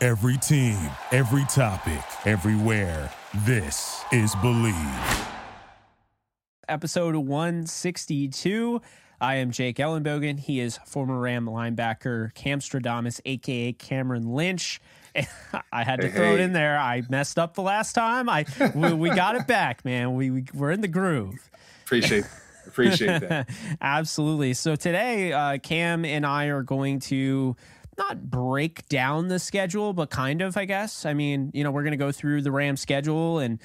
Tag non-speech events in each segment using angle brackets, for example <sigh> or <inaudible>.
Every team, every topic, everywhere. This is Bleav. Episode 162. I am Jake Ellenbogen. He is former Ram linebacker Cam Stradamus, aka Cameron Lynch. <laughs> I had to Hey, throw it in there. I messed up the last time. I we, we got it back, man. We, we we're in the groove. Appreciate appreciate that. <laughs> Absolutely. So today, uh, Cam and I are going to not break down the schedule, but kind of, I guess. I mean, you know, we're going to go through the Ram schedule and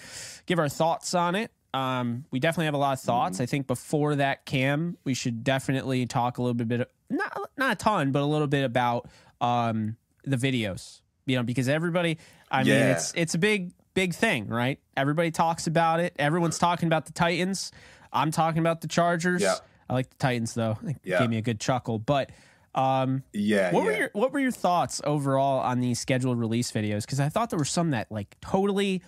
give our thoughts on it. Um, we definitely have a lot of thoughts. I think before that, Cam, we should definitely talk a little bit, not not a ton, but a little bit about um, the videos. You know, because everybody, I mean, it's it's a big big thing, right? Everybody talks about it. Everyone's talking about the Titans. I'm talking about the Chargers. Yeah. I like the Titans though. It Yeah. gave me a good chuckle. But um, Yeah, what yeah. were your what were your thoughts overall on these scheduled release videos? Because I thought there were some that like totally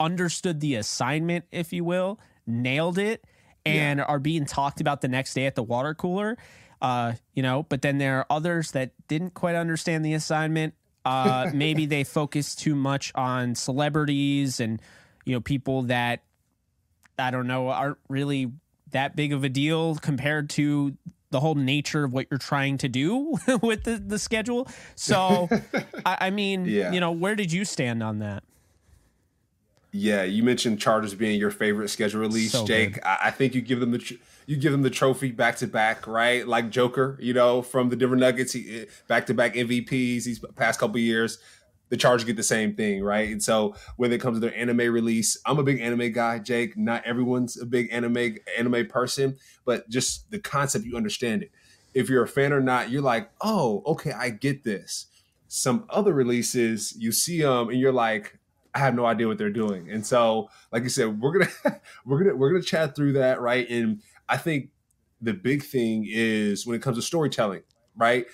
understood the assignment, if you will, nailed it, and are being talked about the next day at the water cooler. Uh, you know, but then there are others that didn't quite understand the assignment. Uh, <laughs> maybe they focused too much on celebrities and you know people that I don't know aren't really that big of a deal compared to the whole nature of what you're trying to do <laughs> with the, the schedule. So, <laughs> I, I mean, Yeah. you know, where did you stand on that? Yeah, you mentioned Chargers being your favorite schedule release, So Jake. I, I think you give them the tr- you give them the trophy back to back, right? Like Joker, you know, from the Denver Nuggets, he eh, back to back MVPs these past couple years. The Chargers get the same thing, right? And so when it comes to their anime release, I'm a big anime guy, Jake. Not everyone's a big anime anime person, but just the concept, you understand it. If you're a fan or not, you're like, oh, okay, I get this. Some other releases, you see them and you're like, I have no idea what they're doing. And so, like you said, we're gonna <laughs> we're gonna we're gonna chat through that, right? And I think the big thing is when it comes to storytelling, right?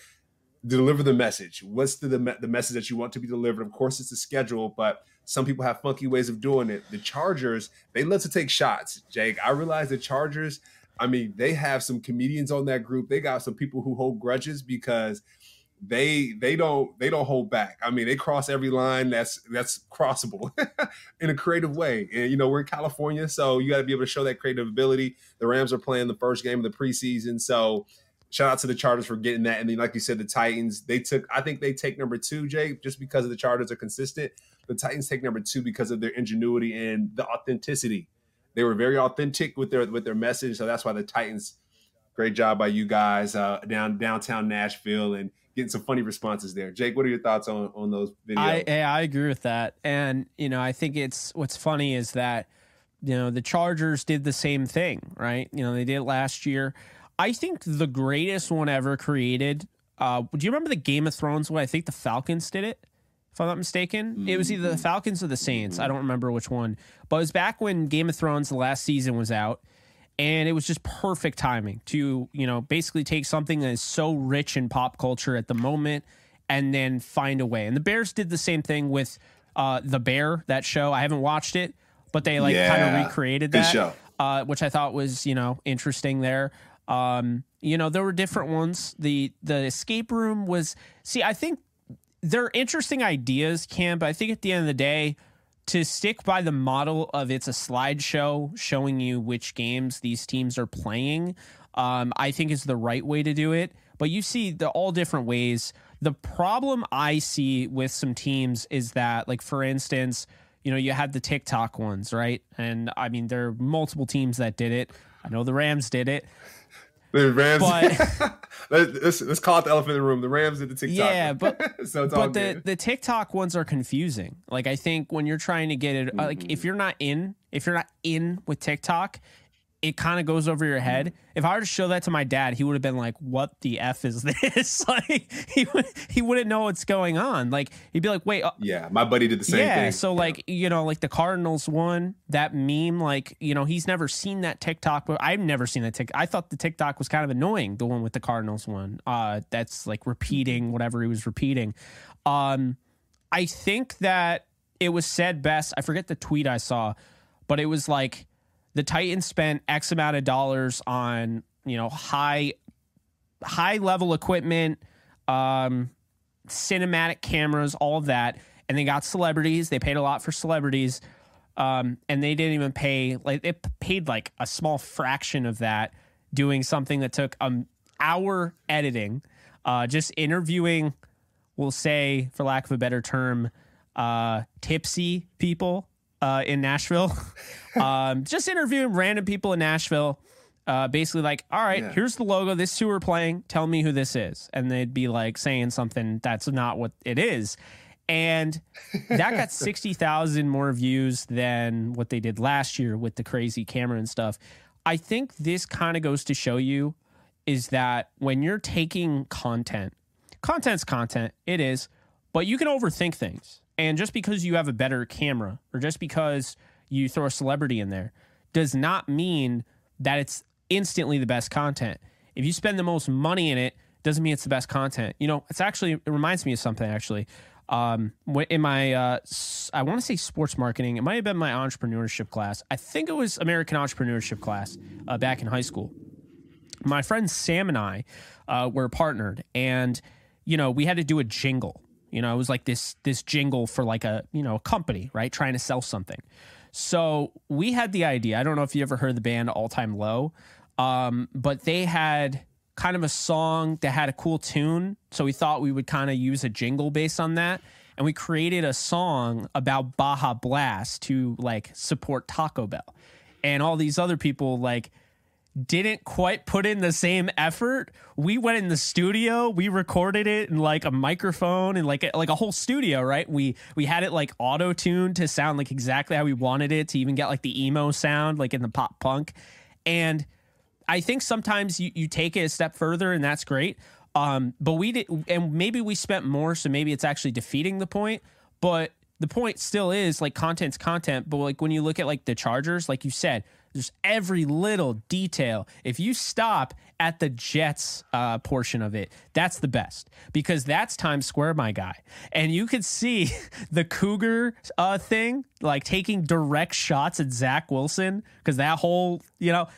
Deliver the message. What's the the, the message that you want to be delivered? Of course, it's a schedule, but some people have funky ways of doing it. The Chargers, they love to take shots. Jake, I realize the Chargers. I mean, they have some comedians on that group. They got some people who hold grudges because they they don't they don't hold back. I mean, they cross every line that's that's crossable <laughs> in a creative way. And you know, we're in California, so you got to be able to show that creative ability. The Rams are playing the first game of the preseason, so shout out to the Chargers for getting that. And then, like you said, the Titans they took. I think they take number two, Jake, just because of the Chargers are consistent. The Titans take number two because of their ingenuity and the authenticity. They were very authentic with their with their message, so that's why the Titans. Great job by you guys uh, down downtown Nashville and getting some funny responses there. Jake, what are your thoughts on on those videos? I I agree with that, and you know, I think it's what's funny is that you know the Chargers did the same thing, right? You know, they did it last year. I think the greatest one ever created. Uh, do you remember the Game of Thrones one? I think the Falcons did it, if I'm not mistaken. It was either the Falcons or the Saints. I don't remember which one, but it was back when Game of Thrones the last season was out, and it was just perfect timing to you know basically take something that is so rich in pop culture at the moment and then find a way. And the Bears did the same thing with uh, the Bear that show. I haven't watched it, but they like kind of recreated that, show. Uh, which I thought was you know interesting there. Um, you know there were different ones. The the escape room was see I think they're interesting ideas, Cam. But I think at the end of the day, to stick by the model of it's a slideshow showing you which games these teams are playing, um, I think is the right way to do it. but you see the all different ways. The problem I see with some teams is that, like for instance, you know, you had the TikTok ones, right? And I mean, there are multiple teams that did it. I know the Rams did it. The Rams. But, <laughs> let's, let's call it the elephant in the room. The Rams did the TikTok. Yeah, <laughs> but so but the the TikTok ones are confusing. Like I think when you're trying to get it, mm-hmm. like if you're not in, if you're not in with TikTok, it kind of goes over your head. If I were to show that to my dad, he would have been like, "What the f is this?" <laughs> like he would, he wouldn't know what's going on. Like he'd be like, "Wait, uh, yeah, my buddy did the same yeah, thing." So like you know, like the Cardinals one, that meme, like you know, he's never seen that TikTok, but I've never seen that TikTok. I thought the TikTok was kind of annoying, the one with the Cardinals one. Uh, that's like repeating whatever he was repeating. Um, I think that it was said best. I forget the tweet I saw, but it was like the Titans spent X amount of dollars on you know high high level equipment, um, cinematic cameras, all of that, and they got celebrities. They paid a lot for celebrities, um, and they didn't even pay like they paid like a small fraction of that doing something that took an hour editing, uh, just interviewing. We'll say, for lack of a better term, uh, tipsy people uh, in Nashville. <laughs> um, just interviewing random people in Nashville. Uh, basically, like, all right, yeah. here's the logo. This who we're playing. Tell me who this is. And they'd be like saying something that's not what it is. And that got <laughs> 60,000 more views than what they did last year with the crazy camera and stuff. I think this kind of goes to show you is that when you're taking content, content's content, it is, but you can overthink things. And just because you have a better camera or just because you throw a celebrity in there does not mean that it's instantly the best content. If you spend the most money in it, doesn't mean it's the best content. You know, it's actually it reminds me of something actually. Um, in my uh, I want to say sports marketing. It might have been my entrepreneurship class. I think it was American entrepreneurship class uh, back in high school. My friend Sam and I uh, were partnered, and you know we had to do a jingle you know, it was like this this jingle for like a you know a company, right, trying to sell something. So we had the idea. I don't know if you ever heard the band All Time Low, um, but they had kind of a song that had a cool tune. So we thought we would kind of use a jingle based on that. And we created a song about Baja Blast to like support Taco Bell. And all these other people like didn't quite put in the same effort. We went in the studio, we recorded it in like a microphone and like a, like a whole studio, right? We we had it like auto tuned to sound like exactly how we wanted it to even get like the emo sound like in the pop punk. And I think sometimes you, you take it a step further and that's great. Um, but we did, and maybe we spent more, so maybe it's actually defeating the point. But the point still is like content's content. But like when you look at like the Chargers, like you said, there's every little detail. If you stop at the Jets uh, portion of it, that's the best because that's Times Square, my guy. And you could see <laughs> the Cougar uh, thing, like taking direct shots at Zach Wilson because that whole, you know,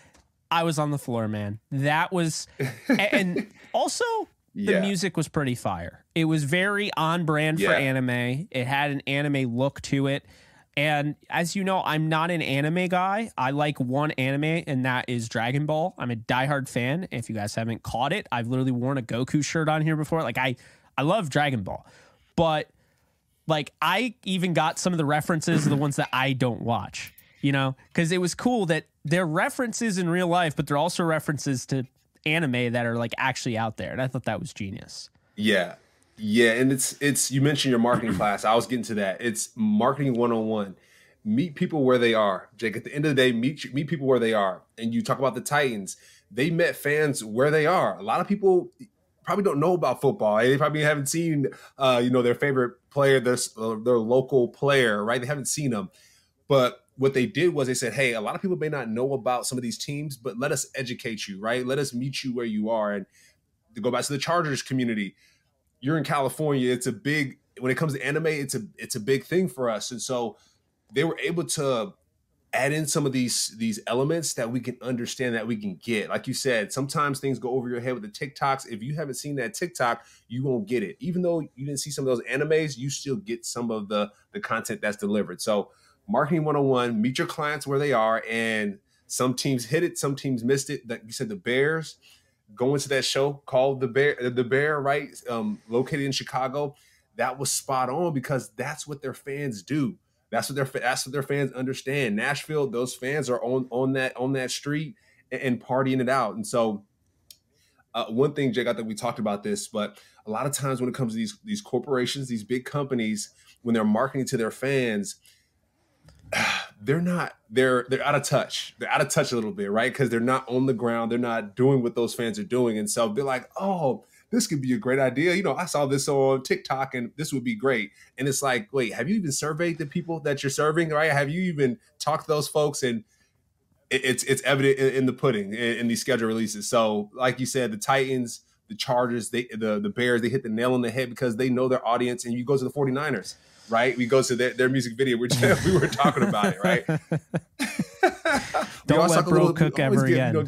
I was on the floor, man. That was, <laughs> and also the yeah. music was pretty fire. It was very on brand yeah. for anime. It had an anime look to it. And as you know, I'm not an anime guy. I like one anime, and that is Dragon Ball. I'm a diehard fan. If you guys haven't caught it, I've literally worn a Goku shirt on here before. Like I, I love Dragon Ball, but like I even got some of the references, the ones that I don't watch. You know, because it was cool that they're references in real life, but they're also references to anime that are like actually out there, and I thought that was genius. Yeah, yeah, and it's it's you mentioned your marketing <clears throat> class. I was getting to that. It's marketing 101. Meet people where they are. Jake, at the end of the day, meet meet people where they are. And you talk about the Titans. They met fans where they are. A lot of people probably don't know about football. They probably haven't seen uh, you know, their favorite player, their their local player, right? They haven't seen them. But what they did was they said, "Hey, a lot of people may not know about some of these teams, but let us educate you, right? Let us meet you where you are." And to go back to the Chargers community, you're in California. It's a big when it comes to anime. It's a it's a big thing for us, and so they were able to add in some of these these elements that we can understand that we can get. Like you said, sometimes things go over your head with the TikToks. If you haven't seen that TikTok, you won't get it. Even though you didn't see some of those animes, you still get some of the the content that's delivered. So, marketing 101, meet your clients where they are and some teams hit it, some teams missed it. That you said the Bears, going to that show called the Bear, the Bear, right? Um, located in Chicago. That was spot on because that's what their fans do. That's what their that's what their fans understand. Nashville, those fans are on on that on that street and, and partying it out. And so, uh, one thing, Jake, I think we talked about this, but a lot of times when it comes to these these corporations, these big companies, when they're marketing to their fans, they're not they're they're out of touch. They're out of touch a little bit right? Because they're not on the ground. They're not doing what those fans are doing. And so they're like oh this could be a great idea. You know i saw this on tiktok and this would be great. And it's like wait have you even surveyed the people that you're serving right? Have you even talked to those folks? And it's it's evident in, the pudding in, in these schedule releases. So like you said the titans the chargers they the the bears they hit the nail on the head because they know their audience. And you go to the 49ers right? We go to their, their music video, which <laughs> we were talking about it, right? <laughs> Don't let bro cook ever again. You know,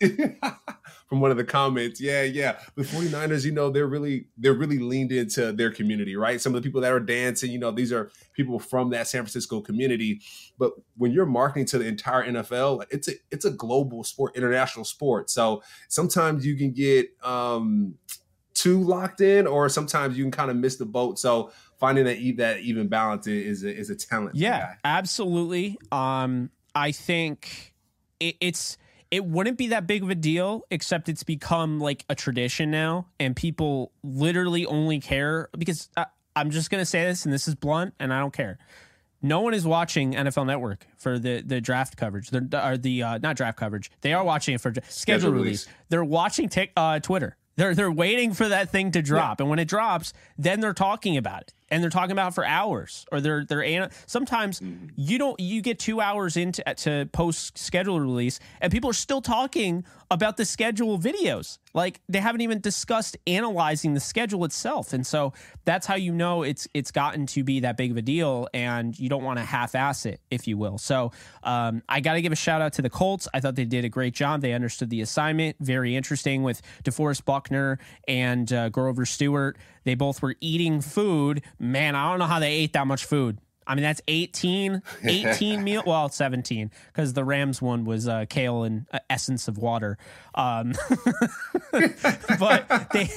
<laughs> from one of the comments, yeah, yeah. The 49ers, you know, they're really they're really leaned into their community, right? Some of the people that are dancing, you know, these are people from that San Francisco community. But when you're marketing to the entire NFL, it's a it's a global sport, international sport. So sometimes you can get um too locked in, or sometimes you can kind of miss the boat. So finding that that even balance is a, is a talent. Yeah, absolutely. Um, I think it, it's it wouldn't be that big of a deal, except it's become like a tradition now, and people literally only care because I, I'm just gonna say this, and this is blunt, and I don't care. No one is watching NFL Network for the the draft coverage. They're the uh, not draft coverage. They are watching it for schedule, schedule release. release. They're watching t- uh, Twitter. They're they're waiting for that thing to drop, yeah. and when it drops, then they're talking about it and they're talking about for hours or they're they're sometimes mm-hmm. you don't you get two hours into to post schedule release and people are still talking about the schedule videos. Like they haven't even discussed analyzing the schedule itself and so that's how you know it's it's gotten to be that big of a deal and you don't want to half-ass it if you will. So um, i got to give a shout out to the colts. I thought they did a great job. They understood the assignment. Very interesting with deforest buckner and uh, grover stewart they both were eating food. Man, I don't know how they ate that much food. I mean, that's 18, <laughs> 18 meal. Well, 17 because the Rams one was uh, kale and uh, essence of water. Um, <laughs> but they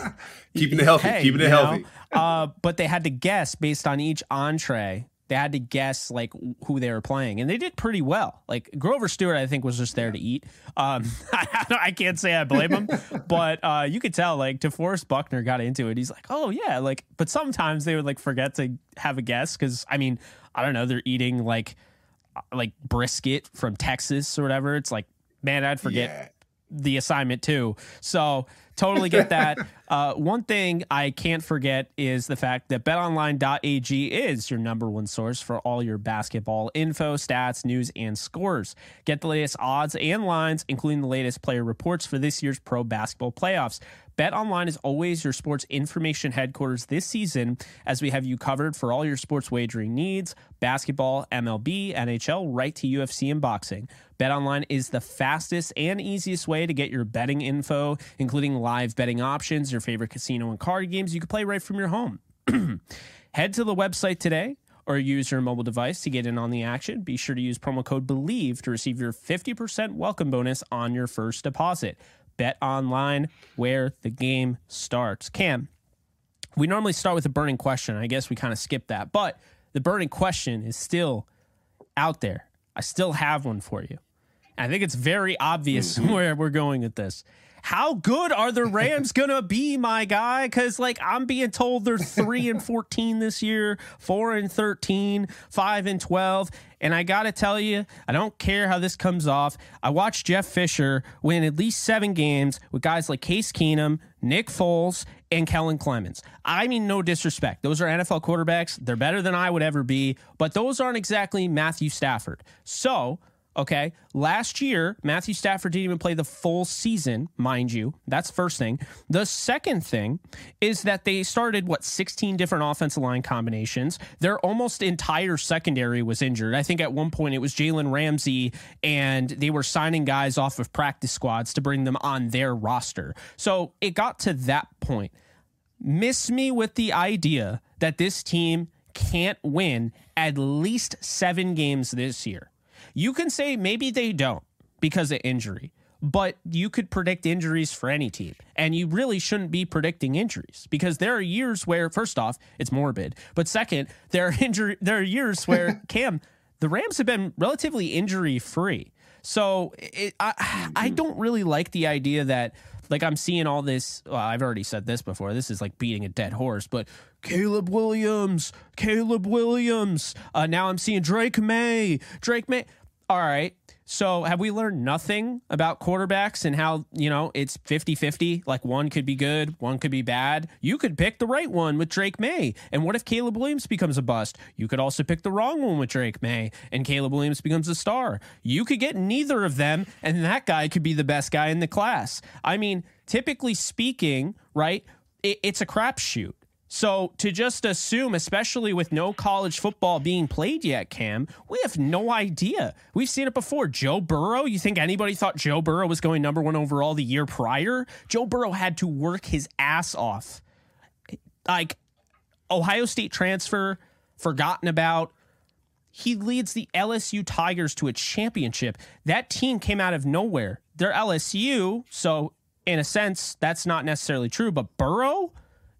keeping it healthy, hey, keeping it healthy. uh, but they had to guess based on each entree they had to guess like who they were playing, and they did pretty well. Like Grover Stewart, I think was just there to eat. Um, <laughs> I, can't say I blame him, <laughs> but uh, you could tell like To DeForest Buckner got into it. He's like, oh yeah, like. But sometimes they would like forget to have a guess because I mean, I don't know, they're eating like uh, like brisket from Texas or whatever. It's like, man, I'd forget yeah. The assignment too. So totally get that. <laughs> Uh, one thing I can't forget is the fact that betonline.ag is your number one source for all your basketball info, stats, news, and scores. Get the latest odds and lines, including the latest player reports for this year's pro basketball playoffs. BetOnline is always your sports information headquarters this season as we have you covered for all your sports wagering needs basketball, MLB, NHL, right to UFC and boxing. BetOnline is the fastest and easiest way to get your betting info, including live betting options, your favorite casino and card games you can play right from your home. <clears throat> Head to the website today or use your mobile device to get in on the action. Be sure to use promo code BLEAV to receive your 50% welcome bonus on your first deposit. Bet online where the game starts. Cam, we normally start with a burning question. I guess we kind of skipped that, but the burning question is still out there. I still have one for you. I think it's very obvious mm-hmm. where we're going with this. How good are the Rams gonna be, my guy? Because like I'm being told they're three and fourteen this year, four and 13, five and twelve, and I gotta tell you, I don't care how this comes off. I watched Jeff Fisher win at least seven games with guys like Case Keenum, Nick Foles, and Kellen Clemens. I mean, no disrespect. Those are NFL quarterbacks. They're better than I would ever be, but those aren't exactly Matthew Stafford. So Okay. Last year, Matthew Stafford didn't even play the full season, mind you. That's first thing. The second thing is that they started, what, 16 different offensive line combinations. Their almost entire secondary was injured. I think at one point it was Jalen Ramsey, and they were signing guys off of practice squads to bring them on their roster. So it got to that point. Miss me with the idea that this team can't win at least seven games this year. You can say maybe they don't because of injury, but you could predict injuries for any team. And you really shouldn't be predicting injuries because there are years where, first off, it's morbid. But second, there are <laughs> injury there are years where <laughs> Cam, the Rams have been relatively injury free. So it, I I don't really like the idea that like I'm seeing all this. Well, I've already said this before. This is like beating a dead horse, but Caleb Williams, Caleb Williams. Uh, now I'm seeing Drake Maye, Drake Maye. All right. So have we learned nothing about quarterbacks and how, you know, it's 50-50, like one could be good, one could be bad. You could pick the right one with Drake Maye. And what if Caleb Williams becomes a bust? You could also pick the wrong one with Drake Maye and Caleb Williams becomes a star. You could get neither of them and that guy could be the best guy in the class. I mean, typically speaking, right? It, it's a crapshoot. So to just assume, especially with no college football being played yet, Cam, we have no idea. We've seen it before. Joe Burrow, you think anybody thought Joe Burrow was going number one overall the year prior? Joe Burrow had to work his ass off. Like Ohio State transfer, forgotten about. He leads the LSU Tigers to a championship. That team came out of nowhere. They're LSU, so in a sense, that's not necessarily true. But Burrow,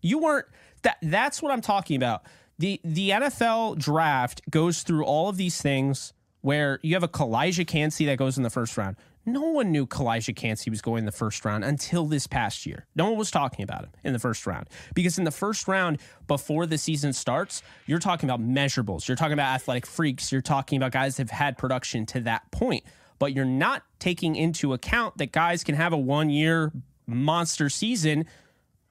you weren't that that's what I'm talking about. The the NFL draft goes through all of these things where you have a Calijah Kancey that goes in the first round. No one knew Calijah Kancey was going in the first round until this past year. No one was talking about him in the first round because in the first round, before the season starts, you're talking about measurables. You're talking about athletic freaks. You're talking about guys that have had production to that point, but you're not taking into account that guys can have a one year monster season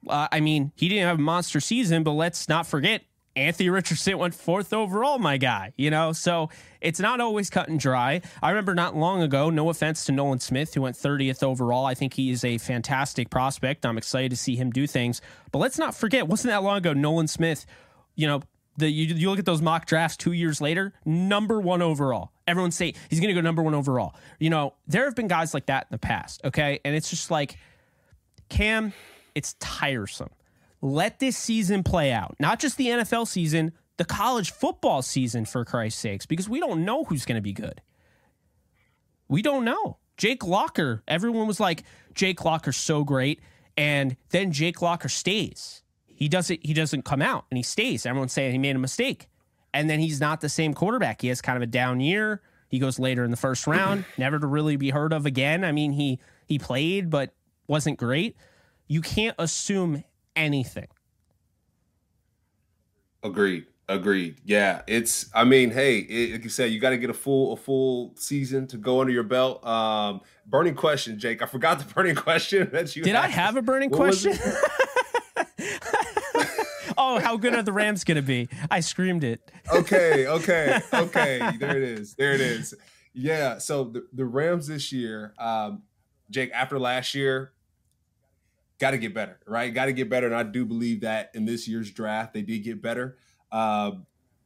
uh, I mean, he didn't have a monster season, but let's not forget Anthony Richardson went fourth overall, my guy, you know? So it's not always cut and dry. I remember not long ago, no offense to Nolan Smith, who went 30th overall. I think he is a fantastic prospect. I'm excited to see him do things. But let's not forget, wasn't that long ago, Nolan Smith, you know, the, you, you look at those mock drafts two years later, number one overall. Everyone say he's going to go number one overall. You know, there have been guys like that in the past, okay? And it's just like, Cam, it's tiresome. Let this season play out, not just the NFL season, the college football season, for Christ's sakes, because we don't know who's going to be good. We don't know. Jake Locker, everyone was like, Jake Locker's so great. And then Jake Locker stays. He doesn't he doesn't come out and he stays. Everyone's saying he made a mistake. And then he's not the same quarterback. He has kind of a down year. He goes later in the first round, never to really be heard of again. I mean, he he played but wasn't great you can't assume anything. Agreed. Agreed. Yeah, it's. I mean, hey, it, like you said, you got to get a full a full season to go under your belt. Um, burning question, Jake. I forgot the <laughs> burning question that you. Did asked. I have a burning what question? <laughs> oh, how good are the Rams going to be? I screamed it. okay, okay, <laughs> okay. There it is. There it is. Yeah. So the, the Rams this year, um, Jake. After last year, got to get better, right? Got to get better. And I do believe that in this year's draft, they did get better. Uh,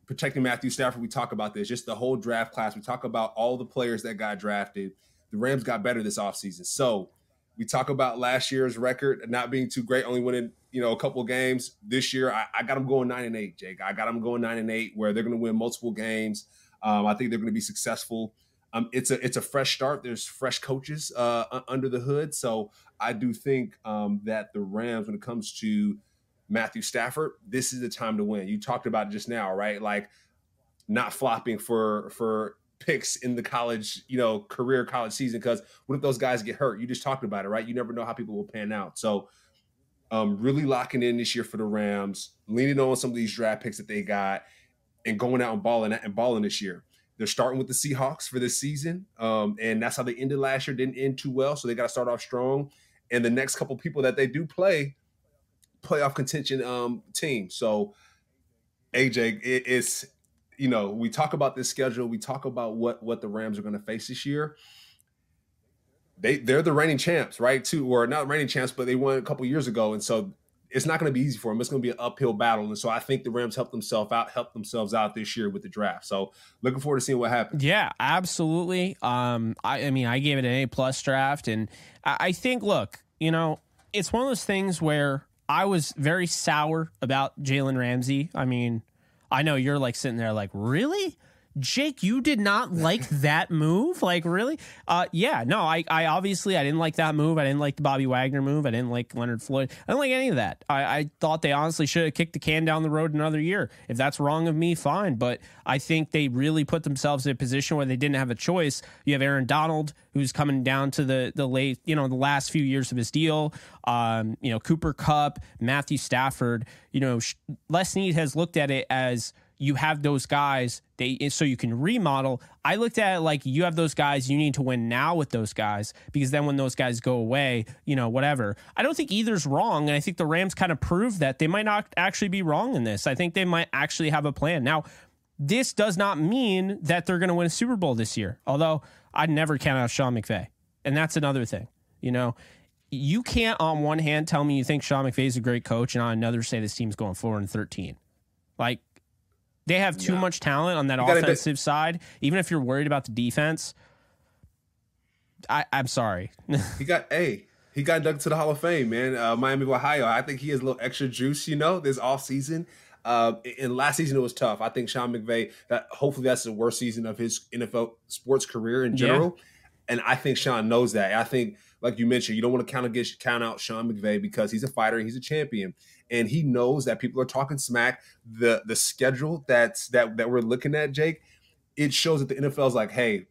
protecting Matthew Stafford, we talk about this, just the whole draft class. We talk about all the players that got drafted. The Rams got better this offseason. So we talk about last year's record not being too great, only winning, you know, a couple games. This year, I, I got them going nine and eight, Jake. I got them going nine and eight, where they're going to win multiple games. Um, I think they're going to be successful. Um, it's a it's a fresh start. There's fresh coaches uh, under the hood, so I do think um, that the Rams, when it comes to Matthew Stafford, this is the time to win. You talked about it just now, right? Like not flopping for for picks in the college, you know, career college season. Because what if those guys get hurt? You just talked about it, right? You never know how people will pan out. So, um, really locking in this year for the Rams, leaning on some of these draft picks that they got, and going out and balling and balling this year. They're starting with the Seahawks for this season, um, and that's how they ended last year. Didn't end too well, so they got to start off strong. And the next couple people that they do play, playoff contention um, team. So, AJ, it, it's you know we talk about this schedule, we talk about what what the Rams are going to face this year. They they're the reigning champs, right? Too, or not reigning champs, but they won a couple years ago, and so it's not going to be easy for them. It's going to be an uphill battle, and so I think the Rams helped themselves out, helped themselves out this year with the draft. So looking forward to seeing what happens. Yeah, absolutely. Um, I, I mean, I gave it an A plus draft, and I, I think, look, you know, it's one of those things where I was very sour about Jalen Ramsey. I mean, I know you're like sitting there like, really? Jake, you did not like that move? Like, really? Uh, yeah, no, I, I obviously I didn't like that move. I didn't like the Bobby Wagner move. I didn't like Leonard Floyd. I didn't like any of that. I, I thought they honestly should have kicked the can down the road another year. If that's wrong of me, fine. But I think they really put themselves in a position where they didn't have a choice. You have Aaron Donald, who's coming down to the the late, you know, the last few years of his deal. Um, you know, Cooper Kupp, Matthew Stafford. You know, Les Snead has looked at it as you have those guys they so you can remodel. I looked at it like you have those guys, you need to win now with those guys because then when those guys go away, you know, whatever. I don't think either's wrong, and I think the Rams kind of proved that they might not actually be wrong in this. I think they might actually have a plan. Now, this does not mean that they're going to win a Super Bowl this year. Although I'd never count out Sean McVay. And that's another thing. You know, you can't on one hand tell me you think Sean McVay is a great coach and on another say this team's going 4 and 13. Like they have too much talent on that offensive side. Even if you're worried about the defense, I, am sorry. <laughs> he got a. He got dug to the Hall of Fame, man. Uh, Miami of Ohio. I think he has a little extra juice, you know, this off season. Uh, and last season it was tough. I think Sean McVay. That hopefully that's the worst season of his NFL sports career in general. Yeah. And I think Sean knows that. I think, like you mentioned, you don't want to count against count out Sean McVay because he's a fighter he's a champion and he knows that people are talking smack. The the schedule that's that that we're looking at, Jake, it shows that the NFL is like, hey,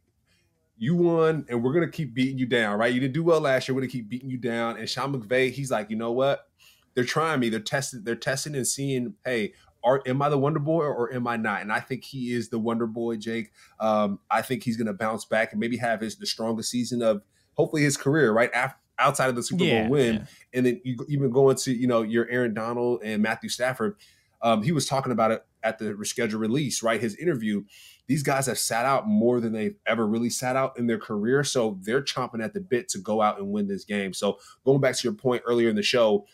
you won, and we're gonna keep beating you down, right? You didn't do well last year, we're gonna keep beating you down. And Sean McVay, he's like, you know what? They're trying me. They're testing. They're testing and seeing. Hey, are am I the Wonder Boy or am I not? And I think he is the Wonder Boy, Jake. Um, I think he's going to bounce back and maybe have his the strongest season of hopefully his career, right? After outside of the Super yeah, Bowl win, yeah. and then you even going to you know your Aaron Donald and Matthew Stafford. Um, he was talking about it at the rescheduled release, right? His interview. These guys have sat out more than they've ever really sat out in their career, so they're chomping at the bit to go out and win this game. So going back to your point earlier in the show,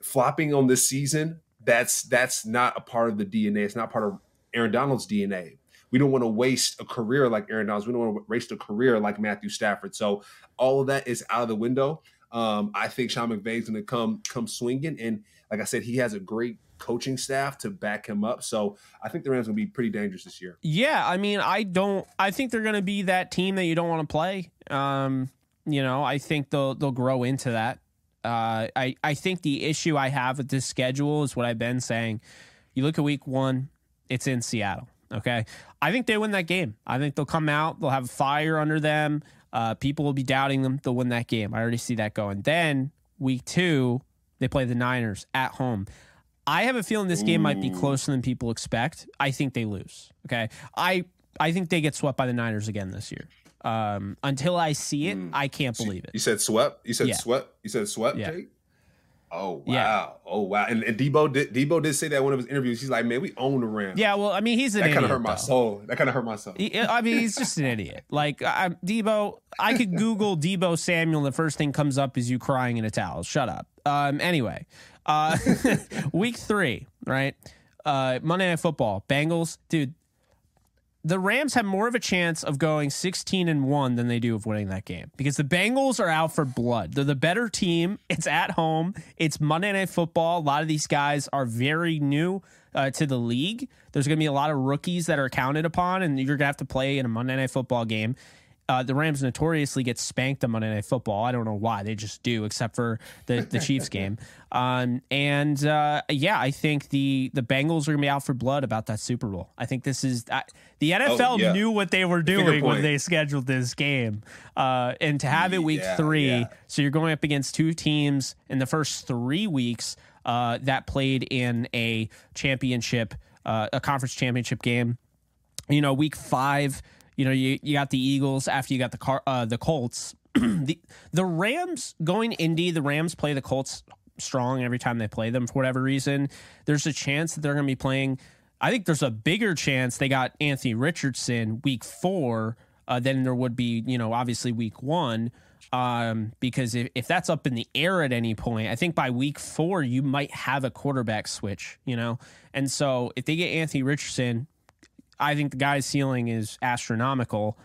flopping on this season, that's that's not a part of the DNA. It's not part of Aaron Donald's DNA. We don't want to waste a career like Aaron Donald's. We don't want to waste a career like Matthew Stafford. So all of that is out of the window. Um, I think Sean McVay's going to come come swinging, and like I said, he has a great coaching staff to back him up. So I think the Rams going to be pretty dangerous this year. Yeah, I mean, I don't. I think they're going to be that team that you don't want to play. Um, you know, I think they'll they'll grow into that. Uh, I I think the issue I have with this schedule is what I've been saying. You look at Week One, it's in Seattle. Okay. I think they win that game. I think they'll come out, they'll have fire under them. Uh, people will be doubting them. They'll win that game. I already see that going. Then week two, they play the Niners at home. I have a feeling this game might be closer than people expect. I think they lose. Okay. I I think they get swept by the Niners again this year. Um, until I see it, mm. I can't believe it. You said swept. You said yeah. swept. You said swept. Yeah. Jake? Oh wow! Yeah. Oh wow! And, and Deebo did Deebo did say that in one of his interviews. He's like, "Man, we own the Rams." Yeah, well, I mean, he's an that kind of hurt my though. soul. That kind of hurt my soul. He, I mean, he's just an idiot. <laughs> Like I, Deebo, I could Google Deebo Samuel. And the first thing comes up is you crying in a towel. Shut up. Um. Anyway, uh, <laughs> week three, right? Uh, Monday Night Football, Bengals, dude the Rams have more of a chance of going 16 and 1 than they do of winning that game because the Bengals are out for blood. They're the better team. <laughs> It's at home. It's Monday Night Football. A lot of these guys are very new uh, to the league. There's going to be a lot of rookies that are counted upon, and you're going to have to play in a Monday Night Football game. Uh, the Rams notoriously get spanked on Monday Night Football. I don't know why they just do, except for the the Chiefs <laughs> game. Um, and uh, yeah, I think the the Bengals are gonna be out for blood about that Super Bowl. I think this is uh, the NFL oh, yeah. knew what they were doing when they scheduled this game, uh, and to have it week yeah, three, yeah. so you're going up against two teams in the first three weeks uh, that played in a championship, uh, a conference championship game. You know, week five you know, you, you got the Eagles after you got the car, uh, the Colts. <clears throat> the the Rams going Indy, the Rams play the Colts strong every time they play them for whatever reason. There's a chance that they're going to be playing. I think there's a bigger chance they got Anthony Richardson week four uh, than there would be, you know, obviously week one. Um, because if, if that's up in the air at any point, I think by week four, you might have a quarterback switch, you know? And so if they get Anthony Richardson, I think the guy's ceiling is astronomical.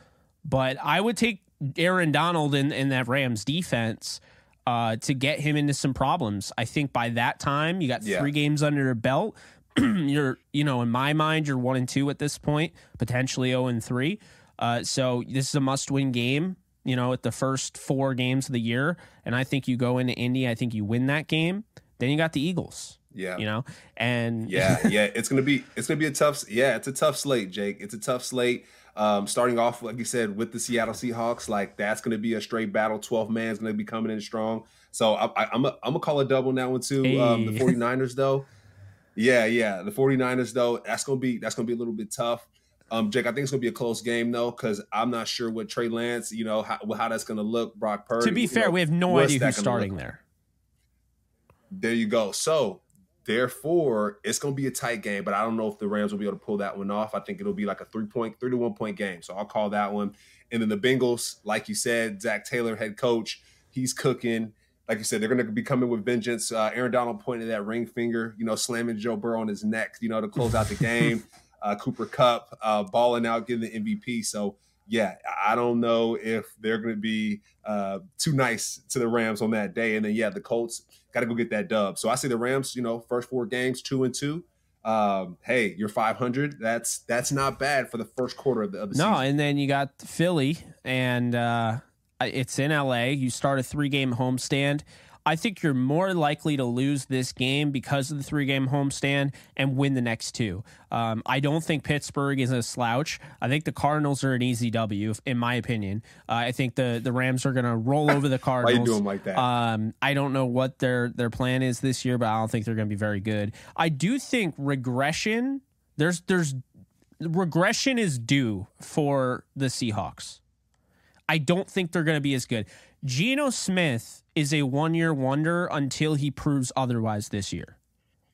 But I would take Aaron Donald in, in that Rams defense uh, to get him into some problems. I think by that time, you got yeah. three games under your belt. <clears throat> you're, you know, in my mind, you're one and two at this point, potentially 0 and three. Uh, so this is a must win game, you know, at the first four games of the year. And I think you go into Indy, I think you win that game. Then you got the Eagles. Yeah. You know, and yeah, <laughs> yeah, it's gonna be it's gonna be a tough yeah, it's a tough slate, Jake. It's a tough slate. Um, starting off, like you said, with the Seattle Seahawks, like that's going to be a straight battle. 12 man is going to be coming in strong. So I, am I'm going to call a double now one too. Hey. Um, the 49ers, <laughs> though. Yeah, yeah. The 49ers, though, that's going to be that's going to be a little bit tough. Um, Jake, I think it's going to be a close game, though, because I'm not sure what Trey Lance, you know, how, how that's going to look. Brock Purdy. To be fair, know, we have no idea who's starting there. There you go. So Therefore, it's going to be a tight game, but I don't know if the Rams will be able to pull that one off. I think it'll be like a three point, three to one point game. So I'll call that one. And then the Bengals, like you said, Zac Taylor, head coach, he's cooking. Like you said, they're going to be coming with vengeance. Uh, Aaron Donald pointed that ring finger, you know, slamming Joe Burrow on his neck, you know, to close out the game. <laughs> uh, Cooper Kupp uh, balling out, getting the MVP. So yeah, I don't know if they're going to be uh, too nice to the Rams on that day. And then yeah, the Colts got to go get that dub. So I see the Rams, you know, first four games, two and two. Um, hey, you're 500. That's that's not bad for the first quarter of the, of the no, season. and then you got Philly, and uh, it's in LA. You start a three game homestand. I think you're more likely to lose this game because of the three game homestand and win the next two. Um, I don't think Pittsburgh is a slouch. I think the Cardinals are an easy W, in my opinion. Uh, I think the, the Rams are going to roll over the <laughs> Cardinals. Why you doing like that? Um, I don't know what their their plan is this year, but I don't think they're going to be very good. I do think regression. There's there's regression is due for the Seahawks. I don't think they're going to be as good. Geno Smith is a one year wonder until he proves otherwise this year.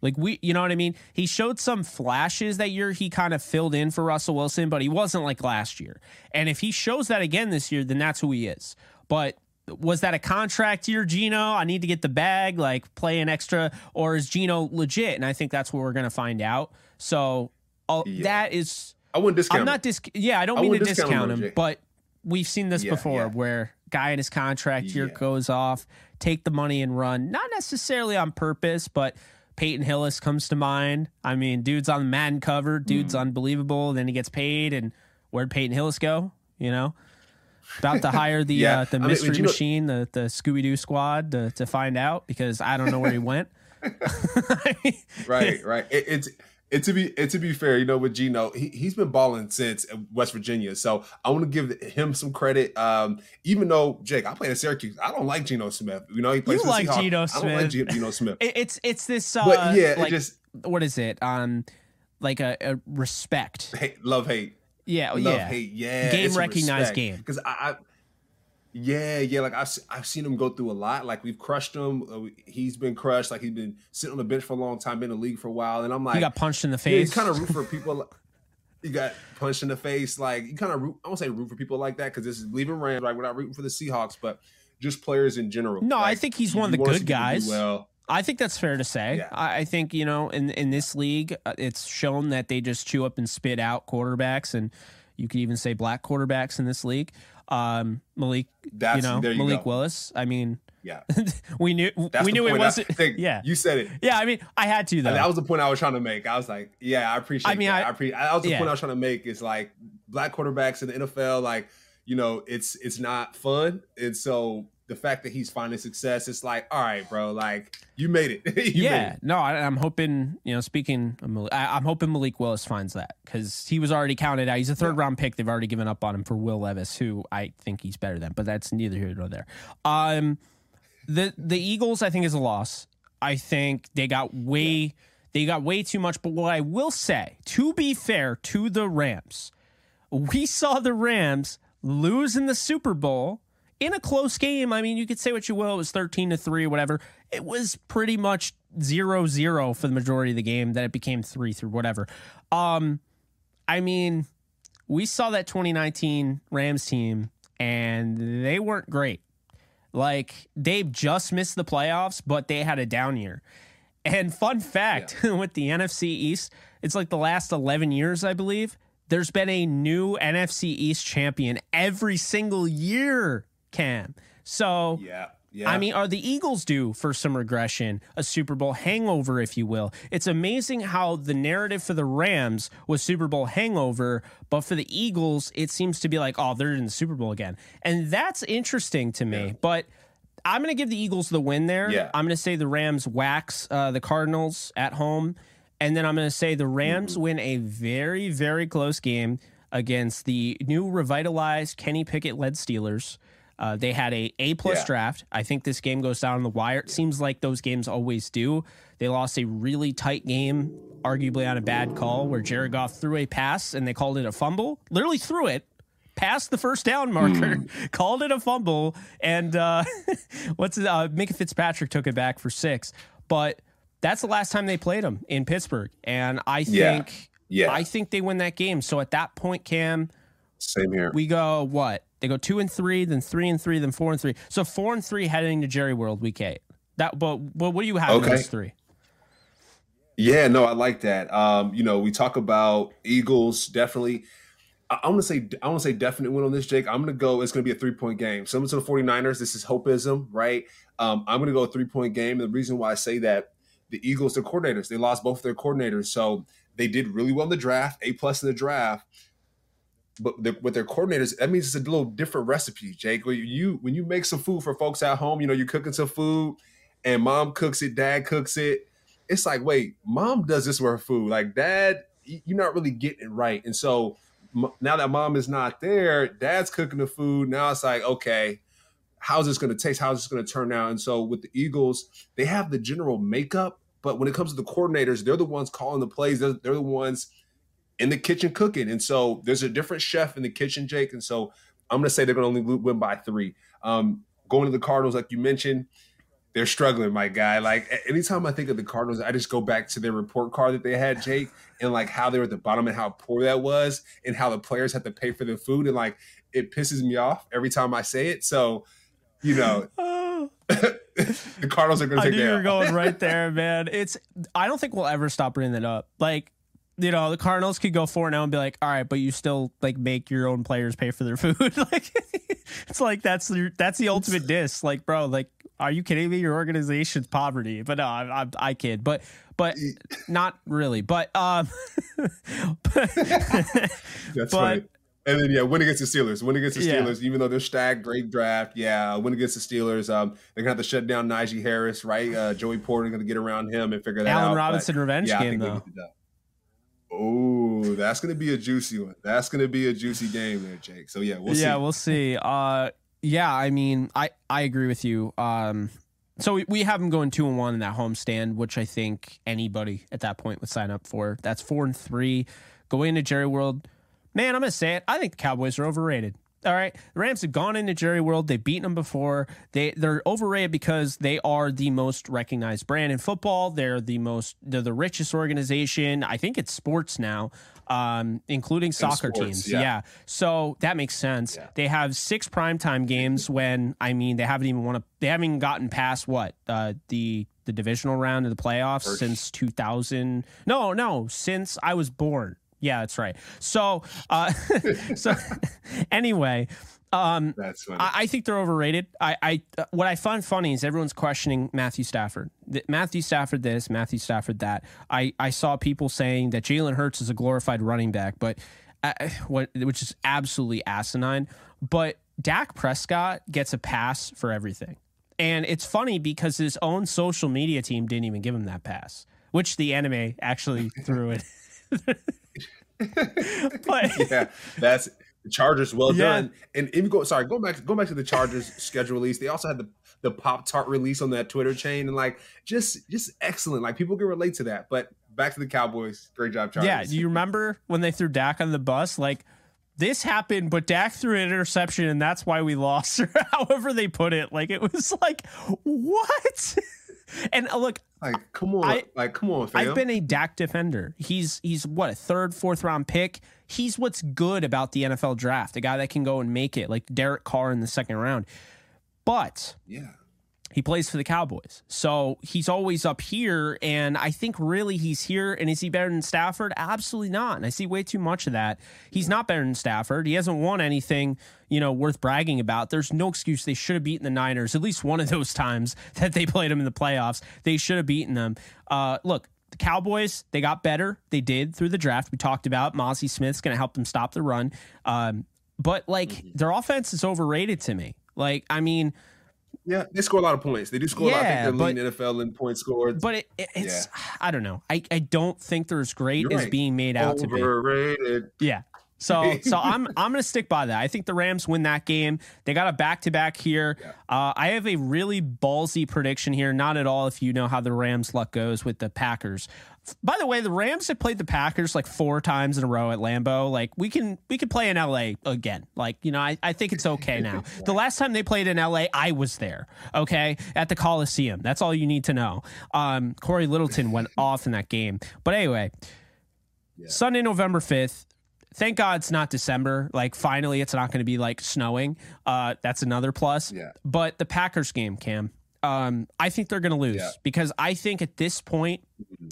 Like we, you know what I mean? He showed some flashes that year. He kind of filled in for Russell Wilson, but he wasn't like last year. And if he shows that again this year, then that's who he is. But was that a contract year, Geno? I need to get the bag, like play an extra, or is Geno legit? And I think that's what we're going to find out. So uh, yeah. that is. I wouldn't discount. I'm not dis. Yeah, I don't I mean to discount, discount him, him but we've seen this yeah, before yeah. where guy in his contract year yeah. goes off, take the money and run. Not necessarily on purpose, but Peyton Hillis comes to mind. I mean, dude's on the Madden cover, dude's mm. unbelievable. Then he gets paid, and where'd Peyton Hillis go? You know, about to <laughs> hire the yeah. uh, the mystery I mean, machine, know- the the Scooby Doo squad to to find out because I don't know where he went. <laughs> <laughs> right, right. It, it's and to be and to be fair, you know, with Geno, he he's been balling since West Virginia. So I want to give him some credit. Um, even though Jake, I played at Syracuse, I don't like Geno Smith. You know, he plays you like Geno Smith. I don't like Geno Smith. <laughs> it's it's this. Uh, but yeah, like, just what is it? Um, like a, a respect, hate, love, hate. Yeah, love, yeah. hate. Yeah, game recognized game. Because I, I yeah, yeah. Like I've I've seen him go through a lot. Like we've crushed him. Uh, he's been crushed. Like he's been sitting on the bench for a long time, been in the league for a while. And I'm like, he got punched in the face. Yeah, kind of root for <laughs> people. Like, you got punched in the face. Like you kind of root. I won't say root for people like that because this is Bleav in Rams. Like we're not rooting for the Seahawks, but just players in general. No, like, I think he's one of the good guys. Well. I think that's fair to say. Yeah. I think you know in in this league, uh, it's shown that they just chew up and spit out quarterbacks, and you could even say black quarterbacks in this league. Um, Malik, That's, you know, you Malik go. Willis. I mean, yeah, <laughs> we knew That's we knew it wasn't. <laughs> Yeah, you said it. Yeah, I mean, I had to though. that was the point I was trying to make. I was like, yeah, I appreciate. I mean, that. I, I appreciate. That was the yeah. point I was trying to make. Is like black quarterbacks in the NFL, like you know, it's it's not fun, and so the fact that he's finding success, it's like, all right, bro, like you made it. <laughs> you yeah, made it. no, I, am hoping, you know, speaking, Malik, I, am hoping Malik Willis finds that because he was already counted out. He's a third yeah. round pick. They've already given up on him for Will Levis, who I think he's better than, but that's neither here nor there. Um, the the Eagles, I think, is a loss. I think they got way yeah. they got way too much. But what I will say, to be fair to the Rams, we saw the Rams lose in the Super Bowl in a close game. I mean, you could say what you will. It was 13 to 3 or whatever. It was pretty much 0 0 for the majority of the game. Then it became 3 through whatever. Um, I mean, we saw that 2019 Rams team and they weren't great. Like, they've just missed the playoffs, but they had a down year. And fun fact yeah. <laughs> with the NFC East, it's like the last 11 years, I believe, there's been a new NFC East champion every single year Cam. So yeah. Yeah. I mean, are the Eagles due for some regression, a Super Bowl hangover, if you will? It's amazing how the narrative for the Rams was Super Bowl hangover, but for the Eagles, it seems to be like, oh, they're in the Super Bowl again. And that's interesting to me. But I'm going to give the Eagles the win there. Yeah. I'm going to say the Rams wax uh, the Cardinals at home. And then I'm going to say the Rams Mm-hmm. win a very, very close game against the new revitalized Kenny Pickett led Steelers. Uh, they had a A plus Yeah. draft. I think this game goes down the wire. It seems like those games always do. They lost a really tight game, arguably on a bad call, where Jared Goff threw a pass and they called it a fumble. Literally threw it, past the first down marker, <laughs> called it a fumble, and uh, <laughs> what's it, uh, Minkah Fitzpatrick took it back for six. But that's the last time they played him in Pittsburgh, and I Yeah. think Yeah. I think they win that game. So at that point, Cam, Same here. we go what? They go two and three, then three and three, then four and three. So four and three heading to Jerry World week eight. That, but, what do you have in those three? Yeah, no, I like that. Um, you know, we talk about Eagles definitely. I, want to say I want to say definite win on this, Jake. I'm going to go. It's going to be a three point game. Similar to the 49ers, this is hopeism, right? Um, I'm going to go a three point game. And the reason why I say that, the Eagles, their coordinators, they lost both their coordinators, so they did really well in the draft, A plus in the draft. But with their coordinators, that means it's a little different recipe, Jake. When you when you make some food for folks at home, you know you're cooking some food, and mom cooks it, dad cooks it it's like, wait, mom does this with her food. Like, dad, you're not really getting it right. And so now that mom is not there, dad's cooking the food. Now it's like, okay, how's this going to taste? How's this going to turn out? And so with the Eagles, they have the general makeup, but when it comes to the coordinators, they're the ones calling the plays. They're, they're the ones in the kitchen cooking. And so there's a different chef in the kitchen, Jake. And so I'm going to say they're going to only win by three. Um, going to the Cardinals, like you mentioned, they're struggling, my guy. Like anytime I think of the Cardinals, I just go back to their report card that they had, Jake, and like how they were at the bottom and how poor that was, and how the players had to pay for their food, and like it pisses me off every time I say it. So, you know, <laughs> <laughs> the Cardinals are going to I take knew you were going <laughs> right there, man. It's I don't think we'll ever stop bringing that up. Like, you know, the Cardinals could go four now and be like, all right, but you still like make your own players pay for their food. <laughs> like, it's like that's the that's the ultimate diss. Like, bro, like, are you kidding me? Your organization's poverty. But no, I, I, I kid. But but not really. But um, <laughs> <laughs> That's but- funny. And then yeah, win against the Steelers. Win against the Yeah. Steelers, even though they're stacked, great draft. Yeah, win against the Steelers. Um, they're gonna have to shut down Najee Harris, right? Uh, Joey Porter gonna get around him and figure that out. Allen but, Robinson revenge yeah, game though. Get it done. Oh, that's gonna be a juicy one. That's gonna be a juicy game there, Jake. So yeah, we'll yeah, see. we'll see. Uh, yeah, I mean, I I agree with you. Um, so we, we have them going two and one in that homestand, which I think anybody at that point would sign up for. That's four and three going into Jerry World. Man, I'm gonna say it. I think the Cowboys are overrated. All right, the Rams have gone into Jerry World. They've beaten them before. They they're overrated because they are the most recognized brand in football. They're the most they're the richest organization. I think it's sports now, um, including soccer sports, teams. yeah. yeah. So that makes sense. They have six primetime games when I mean they haven't even won a they haven't even gotten past what uh, the the divisional round of the playoffs First. since 2000. No, no, since I was born. Yeah, that's right. So, uh, <laughs> so <laughs> anyway, um, That's funny. I, I think they're overrated. I, I uh, what I find funny is everyone's questioning Matthew Stafford. Th- Matthew Stafford this, Matthew Stafford that. I, I saw people saying that Jalen Hurts is a glorified running back, but uh, what which is absolutely asinine. But Dak Prescott gets a pass for everything, and it's funny because his own social media team didn't even give him that pass, which the anime actually threw it. <laughs> <laughs> but <laughs> yeah, that's the Chargers. Well Yeah. done. And even go sorry, go back go back to the Chargers schedule release. They also had the the Pop Tart release on that Twitter chain, and like just just excellent. Like people can relate to that. But back to the Cowboys. Great job, Chargers. Yeah, do you remember when they threw Dak on the bus? Like this happened, but Dak threw an interception, and that's why we lost, <laughs> or however they put it. Like it was like what? and uh, look, like come on, I- like come on, fam. I've been a Dak defender. He's he's what a third, fourth round pick. He's what's good about the NFL draft. A guy that can go and make it, like Derek Carr in the second round. But yeah. He plays for the Cowboys. So he's always up here. And I think really he's here. And is he better than Stafford? Absolutely not. And I see way too much of that. He's not better than Stafford. He hasn't won anything, you know, worth bragging about. There's no excuse they should have beaten the Niners at least one of those times <laughs> that they played them in the playoffs. They should have beaten them. Uh, look, the Cowboys, they got better. They did through the draft. We talked about Mazi Smith's going to help them stop the run. Um, but like mm-hmm. their offense is overrated to me. Like, I mean, yeah, they score a lot of points. They do score yeah, a lot. I think they're leading NFL in points scored. But it, it, it's yeah. I don't know. I, I don't think they're as great You're as right. being made out Overrated. to be. Yeah. So <laughs> so I'm I'm gonna stick by that. I think the Rams win that game. They got a back to back here. Yeah. Uh, I have a really ballsy prediction here. Not at all if you know how the Rams luck goes with the Packers. By the way, the Rams have played the Packers like four times in a row at Lambeau. Like we can we can play in LA again. Like, you know, I, I think it's okay <laughs> now. the last time they played in LA, I was there. Okay. At the Coliseum. That's all you need to know. Um, Cory Littleton went <laughs> off in that game. But anyway, yeah. Sunday, November 5th. Thank God it's not December. Like finally it's not going to be like snowing. Uh, that's another plus. Yeah. But the Packers game, Cam um, I think they're going to lose yeah. because I think at this point,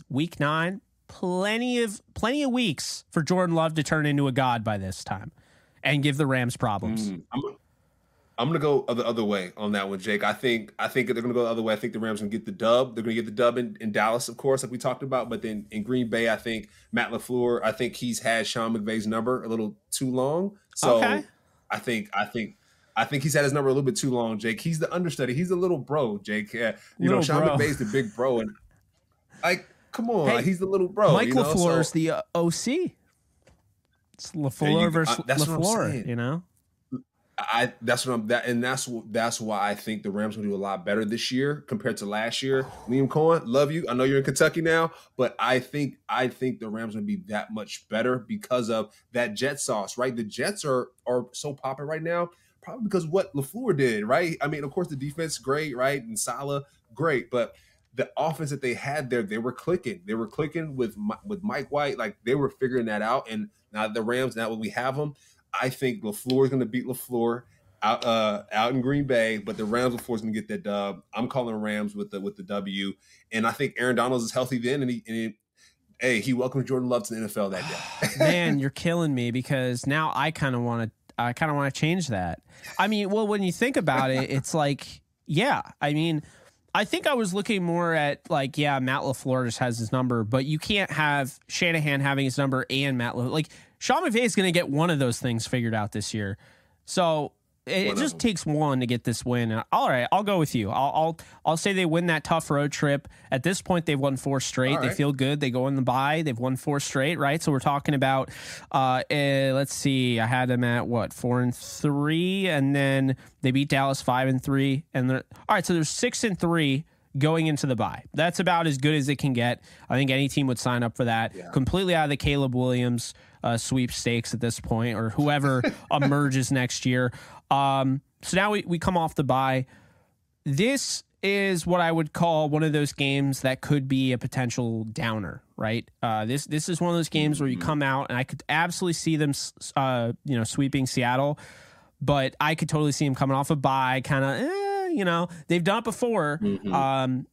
week nine, plenty of plenty of weeks for Jordan Love to turn into a god by this time and give the Rams problems. Mm, I'm, I'm gonna go the other way on that one, Jake. I think I think they're gonna go the other way. I think the Rams gonna get the dub. They're gonna get the dub in, in Dallas, of course, like we talked about. But then in Green Bay, I think Matt LaFleur, I think he's had Sean McVay's number a little too long. So okay. I think I think I think he's had his number a little bit too long, Jake. He's the understudy. He's a little bro, Jake. Uh, you little know, Sean bro. McVay's the big <laughs> bro, and like, come on, hey, he's the little bro. Mike you know? LaFleur's so, the uh, OC. It's LaFleur you, versus uh, LaFleur. You know. I that's what I'm that and that's what that's why I think the Rams will do a lot better this year compared to last year. Liam Coen, love you. I know you're in Kentucky now, but I think I think the Rams will be that much better because of that jet sauce, right? The Jets are are so popping right now probably because what LaFleur did, right? I mean, of course, the defense great, right? And Saleh great, but the offense that they had there, they were clicking. They were clicking with with Mike White, like they were figuring that out. And now the Rams, now when we have them, I think LaFleur is going to beat LaFleur out uh, out in Green Bay, but the Rams LaFleur is going to get that dub. I'm calling Rams with the with the W, and I think Aaron Donald is healthy then, and he, and he hey, he welcomed Jordan Love to the NFL that day. <sighs> Man, you're killing me because now I kind of want to I kind of want to change that. I mean, well, when you think about it, it's like, yeah, I mean, I think I was looking more at like, yeah, Matt LaFleur just has his number, but you can't have Shanahan having his number and Matt LaFleur. Like, Sean McVay is going to get one of those things figured out this year. So it, it just takes one to get this win. All right, I'll go with you. I'll, I'll I'll say they win that tough road trip. At this point, they've won four straight. Right. They feel good. They go in the bye. They've won four straight, right? So we're talking about. Uh, uh, let's see. I had them at what four and three, and then they beat Dallas five and three, and they're all right. So there's six and three going into the bye. That's about as good as it can get. I think any team would sign up for that. Yeah. Completely out of the Caleb Williams uh, sweepstakes at this point, or whoever <laughs> emerges next year. Um, so now we, we come off the bye. This is what I would call one of those games that could be a potential downer, right? Uh, this this is one of those games where you mm-hmm. come out and I could absolutely see them, uh, you know, sweeping Seattle, but I could totally see them coming off a bye, kind of, eh, you know, they've done it before. Mm-hmm. Um,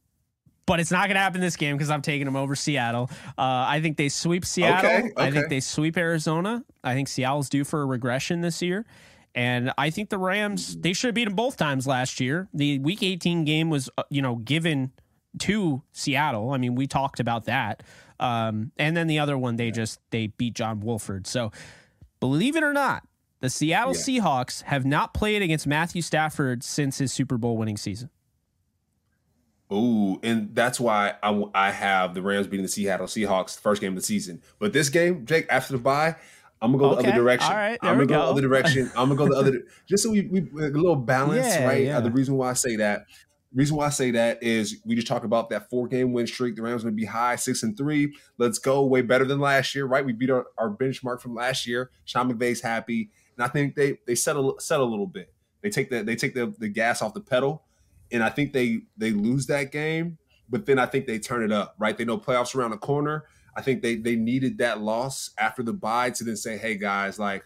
but it's not going to happen this game because I'm taking them over Seattle. Uh, I think they sweep Seattle. Okay, okay. I think they sweep Arizona. I think Seattle's due for a regression this year. And I think the Rams, they should have beat them both times last year. The week 18 game was, uh, you know, given to Seattle. I mean, we talked about that. Um, and then the other one, they just, they beat John Wolford. So believe it or not, the Seattle yeah. Seahawks have not played against Matthew Stafford since his Super Bowl winning season. Oh, and that's why I, I have the Rams beating the Seattle Seahawks the first game of the season. But this game, Jake, after the bye, I'm gonna go okay. the other direction. All right, I'm gonna go. go the other direction. <laughs> I'm gonna go the other just so we, we a little balance, yeah, right? Yeah. Uh, the reason why I say that, reason why I say that is we just talked about that four game win streak. The Rams gonna be high, six and three. Let's go, way better than last year, right? We beat our, our benchmark from last year. Sean McVay's happy, and I think they they settle settle a little bit. They take the they take the, the gas off the pedal, and I think they they lose that game, but then I think they turn it up, right? They know playoffs around the corner I think they they needed that loss after the bye to then say, hey guys, like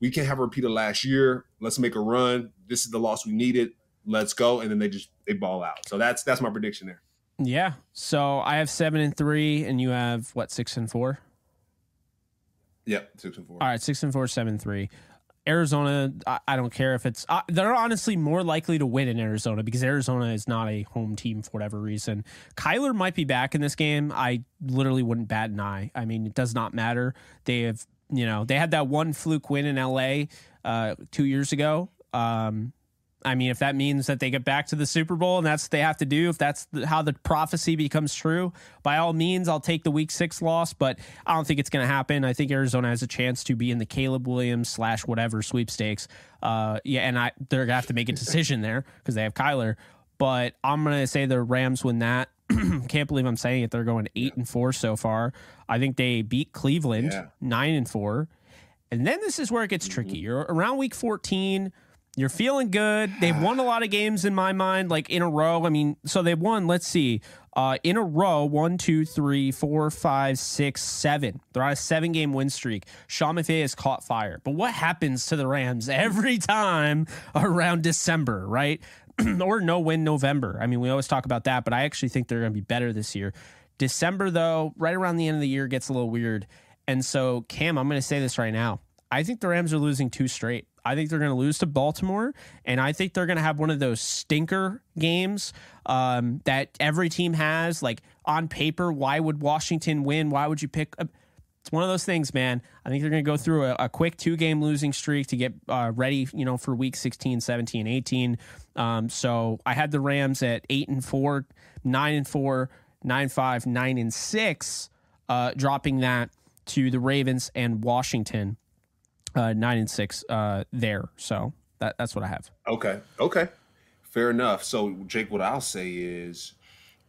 we can't have a repeat of last year. Let's make a run. This is the loss we needed. let's go, and then they just they ball out. So that's that's my prediction there. Yeah. So I have seven and three, and you have what six and four. Yep, six and four. All right, six and four, seven three. Arizona, I, I don't care if it's. Uh, they're honestly more likely to win in Arizona because Arizona is not a home team for whatever reason. Kyler might be back in this game. I literally wouldn't bat an eye. I mean, it does not matter. They have, you know, they had that one fluke win in LA uh, two years ago. Um, I mean, if that means that they get back to the Super Bowl and that's what they have to do, if that's how the prophecy becomes true, by all means, I'll take the Week Six loss. But I don't think it's going to happen. I think Arizona has a chance to be in the Caleb Williams slash whatever sweepstakes. Uh, yeah, and I they're gonna have to make a decision there because they have Kyler. But I'm gonna say the Rams win that. <clears throat> Can't believe I'm saying it. They're going eight and four so far. I think they beat Cleveland Yeah. nine and four. And then this is where it gets tricky. You're around week 14. You're feeling good. They've won a lot of games in my mind, like in a row. I mean, so they've won, let's see, uh, in a row one, two, three, four, five, six, seven. They're on a seven game win streak. Sean McVay has caught fire. But what happens to the Rams <laughs> every time around December, right? <clears throat> or no win November? I mean, we always talk about that, but I actually think they're going to be better this year. December, though, right around the end of the year gets a little weird. And so, Cam, I'm going to say this right now. I think the Rams are losing two straight. I think they're going to lose to Baltimore, and I think they're going to have one of those stinker games um, that every team has. Like on paper, why would Washington win? Why would you pick? A, it's one of those things, man. I think they're going to go through a, a quick two game losing streak to get uh, ready, you know, for week 16, 17, 18. Um, so I had the Rams at eight and four, nine and four, nine, five, nine and six, uh, dropping that to the Ravens and Washington, uh, nine and six uh, there. So that, that's what I have. Okay. Okay. Fair enough. So, Jake, what I'll say is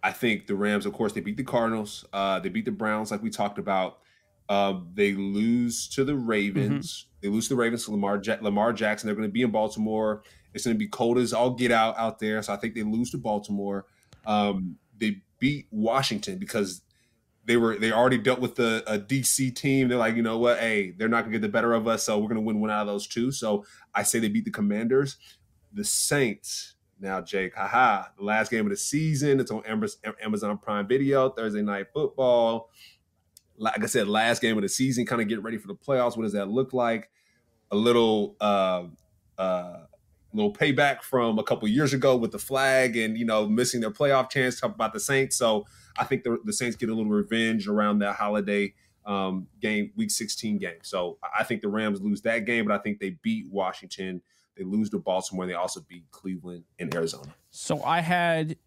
I think the Rams, of course, they beat the Cardinals. Uh, they beat the Browns, like we talked about. Uh, they lose to the Ravens. They lose to the Ravens to Lamar, ja- Lamar Jackson. They're going to be in Baltimore. It's going to be cold as all get out out there. So I think they lose to Baltimore. Um, they beat Washington because they were they already dealt with the a DC team. They're like, you know what? Hey, they're not gonna get the better of us, so we're gonna win one out of those two. So I say they beat the Commanders. The Saints. Now, Jake, haha, the last game of the season. It's on Amazon Prime Video, Thursday night football. Like I said, last game of the season, kind of get ready for the playoffs. What does that look like? A little uh uh little payback from a couple years ago with the flag and you know missing their playoff chance. Talk about the Saints. So I think the, the Saints get a little revenge around that holiday um, game, Week 16 game. So I think the Rams lose that game, but I think they beat Washington. They lose to Baltimore. They also beat Cleveland and Arizona. So I had,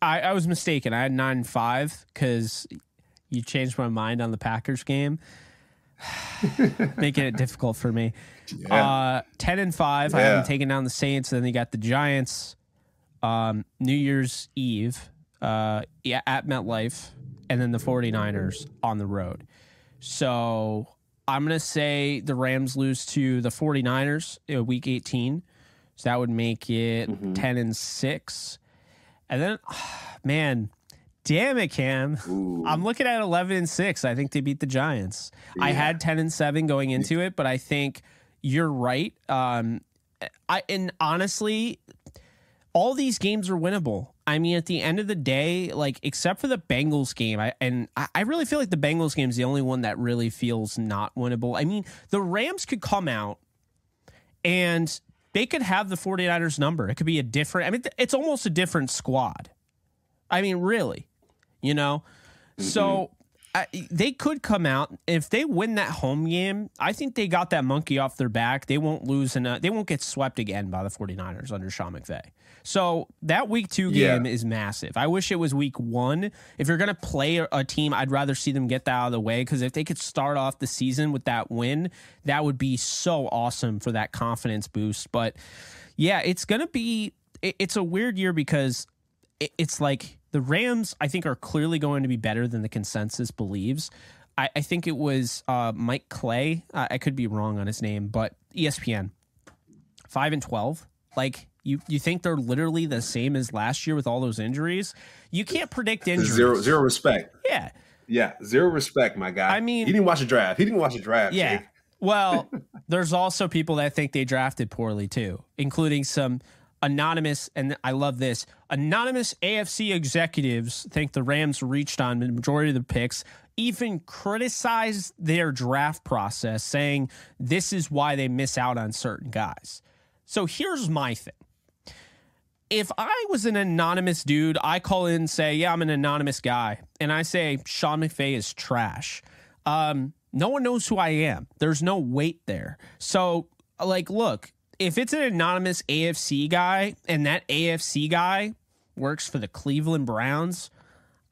I, I was mistaken. I had nine and five because you changed my mind on the Packers game, <sighs> making it difficult for me. Uh, ten and five. I Yeah. haven't taken down the Saints. Then you got the Giants. Um, New Year's Eve, uh, yeah, at MetLife, and then the 49ers on the road. So I'm gonna say the Rams lose to the 49ers in week 18. So that would make it Mm-hmm. 10 and 6. And then <sighs> man, damn it, Cam. Ooh. I'm looking at 11 and 6. I think they beat the Giants. I had 10 and 7 going into it, but I think you're right. Um I and honestly, all these games are winnable. I mean, at the end of the day, like except for the Bengals game, I and I I really feel like the Bengals game is the only one that really feels not winnable. I mean, the Rams could come out and they could have the 49ers number. It could be a different I mean, it's almost a different squad. I mean, really. You know? So I, they could come out if they win that home game. I think they got that monkey off their back. They won't lose and uh, they won't get swept again by the 49ers under Sean McVay. So that week two Yeah. game is massive. I wish it was week one. If you're going to play a- team, I'd rather see them get that out of the way because if they could start off the season with that win, that would be so awesome for that confidence boost. But yeah, it's going to be, it's a weird year because it's like the Rams, I think, are clearly going to be better than the consensus believes. I, I think it was uh, Mike Clay. I, I could be wrong on his name, but ESPN, five and twelve. Like you, you think they're literally the same as last year with all those injuries? You can't predict injuries. Zero zero respect. Yeah, Yeah, zero respect, my guy. I mean- he didn't watch the draft. He didn't watch the draft. yeah. Jake. Well, <laughs> there's also people that think they drafted poorly too, including some anonymous, and I love this anonymous AFC executives think the Rams reached on the majority of the picks, even criticized their draft process, saying this is why they miss out on certain guys. So here's my thing. If I was an anonymous dude, I call in and say, Yeah, I'm an anonymous guy. And I say, Sean McVay is trash. Um, no one knows who I am. There's no weight there. So, like, look, if it's an anonymous AFC guy and that AFC guy works for the Cleveland Browns,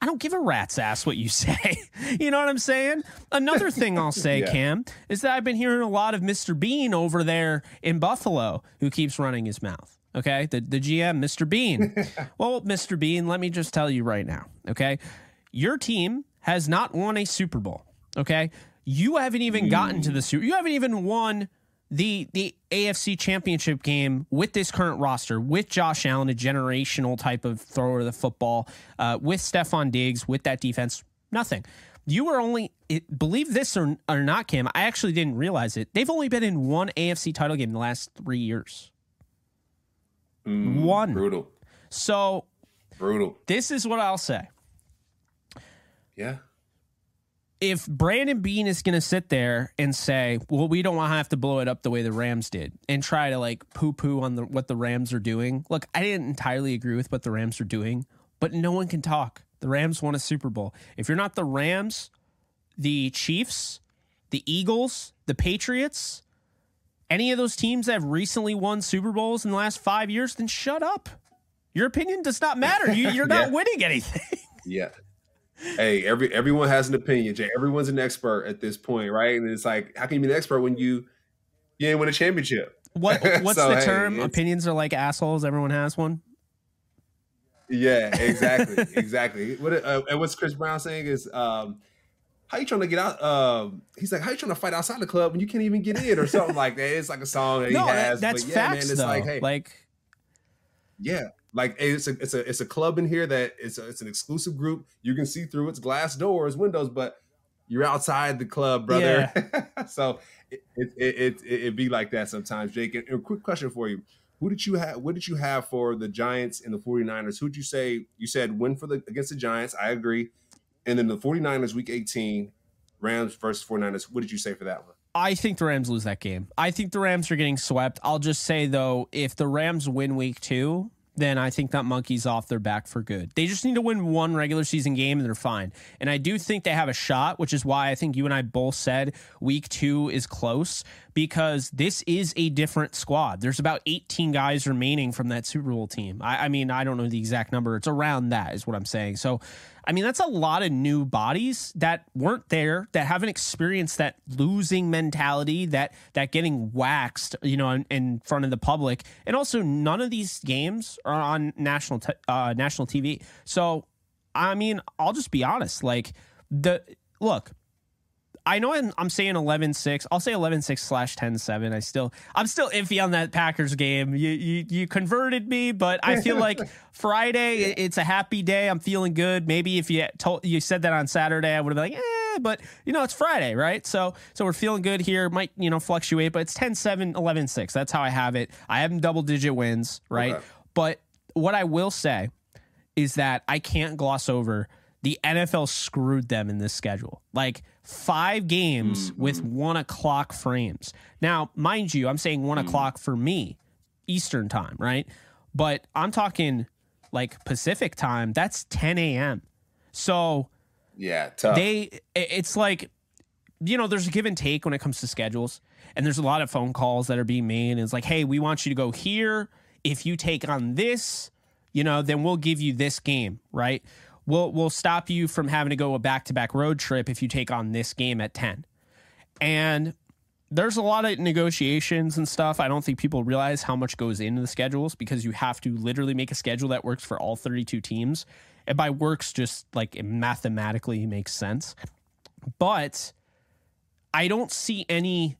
I don't give a rat's ass what you <laughs> say. you know what I'm saying? Another thing I'll say, <laughs> yeah. Cam, is that I've been hearing a lot of Mr. Bean over there in Buffalo who keeps running his mouth. Okay. The, the GM, Mr. Bean. <laughs> well, Mr. Bean, let me just tell you right now. Okay. Your team has not won a Super Bowl. Okay. You haven't even gotten to the Super. You haven't even won the the AFC Championship game with this current roster, with Josh Allen, a generational type of thrower of the football, uh, with Stefon Diggs, with that defense, nothing. You were only it, believe this or, or not, Cam. I actually didn't realize it. They've only been in one AFC title game in the last three years. Mm, one brutal. So brutal. This is what I'll say. Yeah if Brandon Beane is going to sit there and say, "Well, we don't want to have to blow it up the way the Rams did," and try to like poo-poo on the, what the Rams are doing, look, I didn't entirely agree with what the Rams are doing, but no one can talk. The Rams won a Super Bowl. If you're not the Rams, the Chiefs, the Eagles, the Patriots, any of those teams that have recently won Super Bowls in the last five years, then shut up. Your opinion does not matter. You, are <laughs> not yeah. winning anything. Yeah hey, every everyone has an opinion, Jay. Everyone's an expert at this point, right? And it's like, how can you be an expert when you you didn't win a championship? What <laughs> what's so, the hey, term? Opinions are like assholes. Everyone has one. Yeah, exactly, <laughs> exactly. What uh, and what's Chris Brown saying is, um, how you trying to get out? Um, he's like, how you trying to fight outside the club when you can't even get in or something like that? It's like a song that no, he has. that's but yeah, facts, man, it's though. like, hey, like, yeah, like it's a it's a it's a club in here that it's a, it's an exclusive group. You can see through its glass doors, windows, but you're outside the club, brother. Yeah. <laughs> so it it, it it it be like that sometimes, Jake. And a quick question for you. Who did you have what did you have for the Giants and the 49ers? Who'd you say you said win for the against the Giants? I agree. And then the 49ers week 18, Rams versus 49ers. What did you say for that one? I think the Rams lose that game. I think the Rams are getting swept. I'll just say though, if the Rams win week two, then I think that monkey's off their back for good. They just need to win one regular season game and they're fine. And I do think they have a shot, which is why I think you and I both said week two is close because this is a different squad. There's about 18 guys remaining from that Super Bowl team. I, I mean, I don't know the exact number. It's around that, is what I'm saying. So I mean, that's a lot of new bodies that weren't there, that haven't experienced that losing mentality, that that getting waxed, you know, in, in front of the public, and also none of these games are on national uh, national TV. So, I mean, I'll just be honest. Like the look, I know I'm, I'm saying 11-6. I'll say 11-6 slash 10-7. I still I'm still iffy on that Packers game. You you you converted me, but I feel like <laughs> Friday it's a happy day. I'm feeling good. Maybe if you told you said that on Saturday, I would have been like, eh, but you know, it's Friday, right? So so we're feeling good here. Might, you know, fluctuate, but it's 10-7, 11-6. That's how I have it. I have double digit wins, right? Okay. But what I will say is that I can't gloss over the NFL screwed them in this schedule. Like five games mm-hmm. with one o'clock frames. Now, mind you, I'm saying one mm-hmm. o'clock for me, Eastern time, right? But I'm talking like Pacific time. That's 10 a.m. So yeah, tough. They it's like you know, there's a give and take when it comes to schedules, and there's a lot of phone calls that are being made. And it's like, hey, we want you to go here. If you take on this, you know, then we'll give you this game, right? We'll we'll stop you from having to go a back to back road trip if you take on this game at ten. And there's a lot of negotiations and stuff. I don't think people realize how much goes into the schedules because you have to literally make a schedule that works for all 32 teams. And by works, just like it mathematically makes sense. But I don't see any.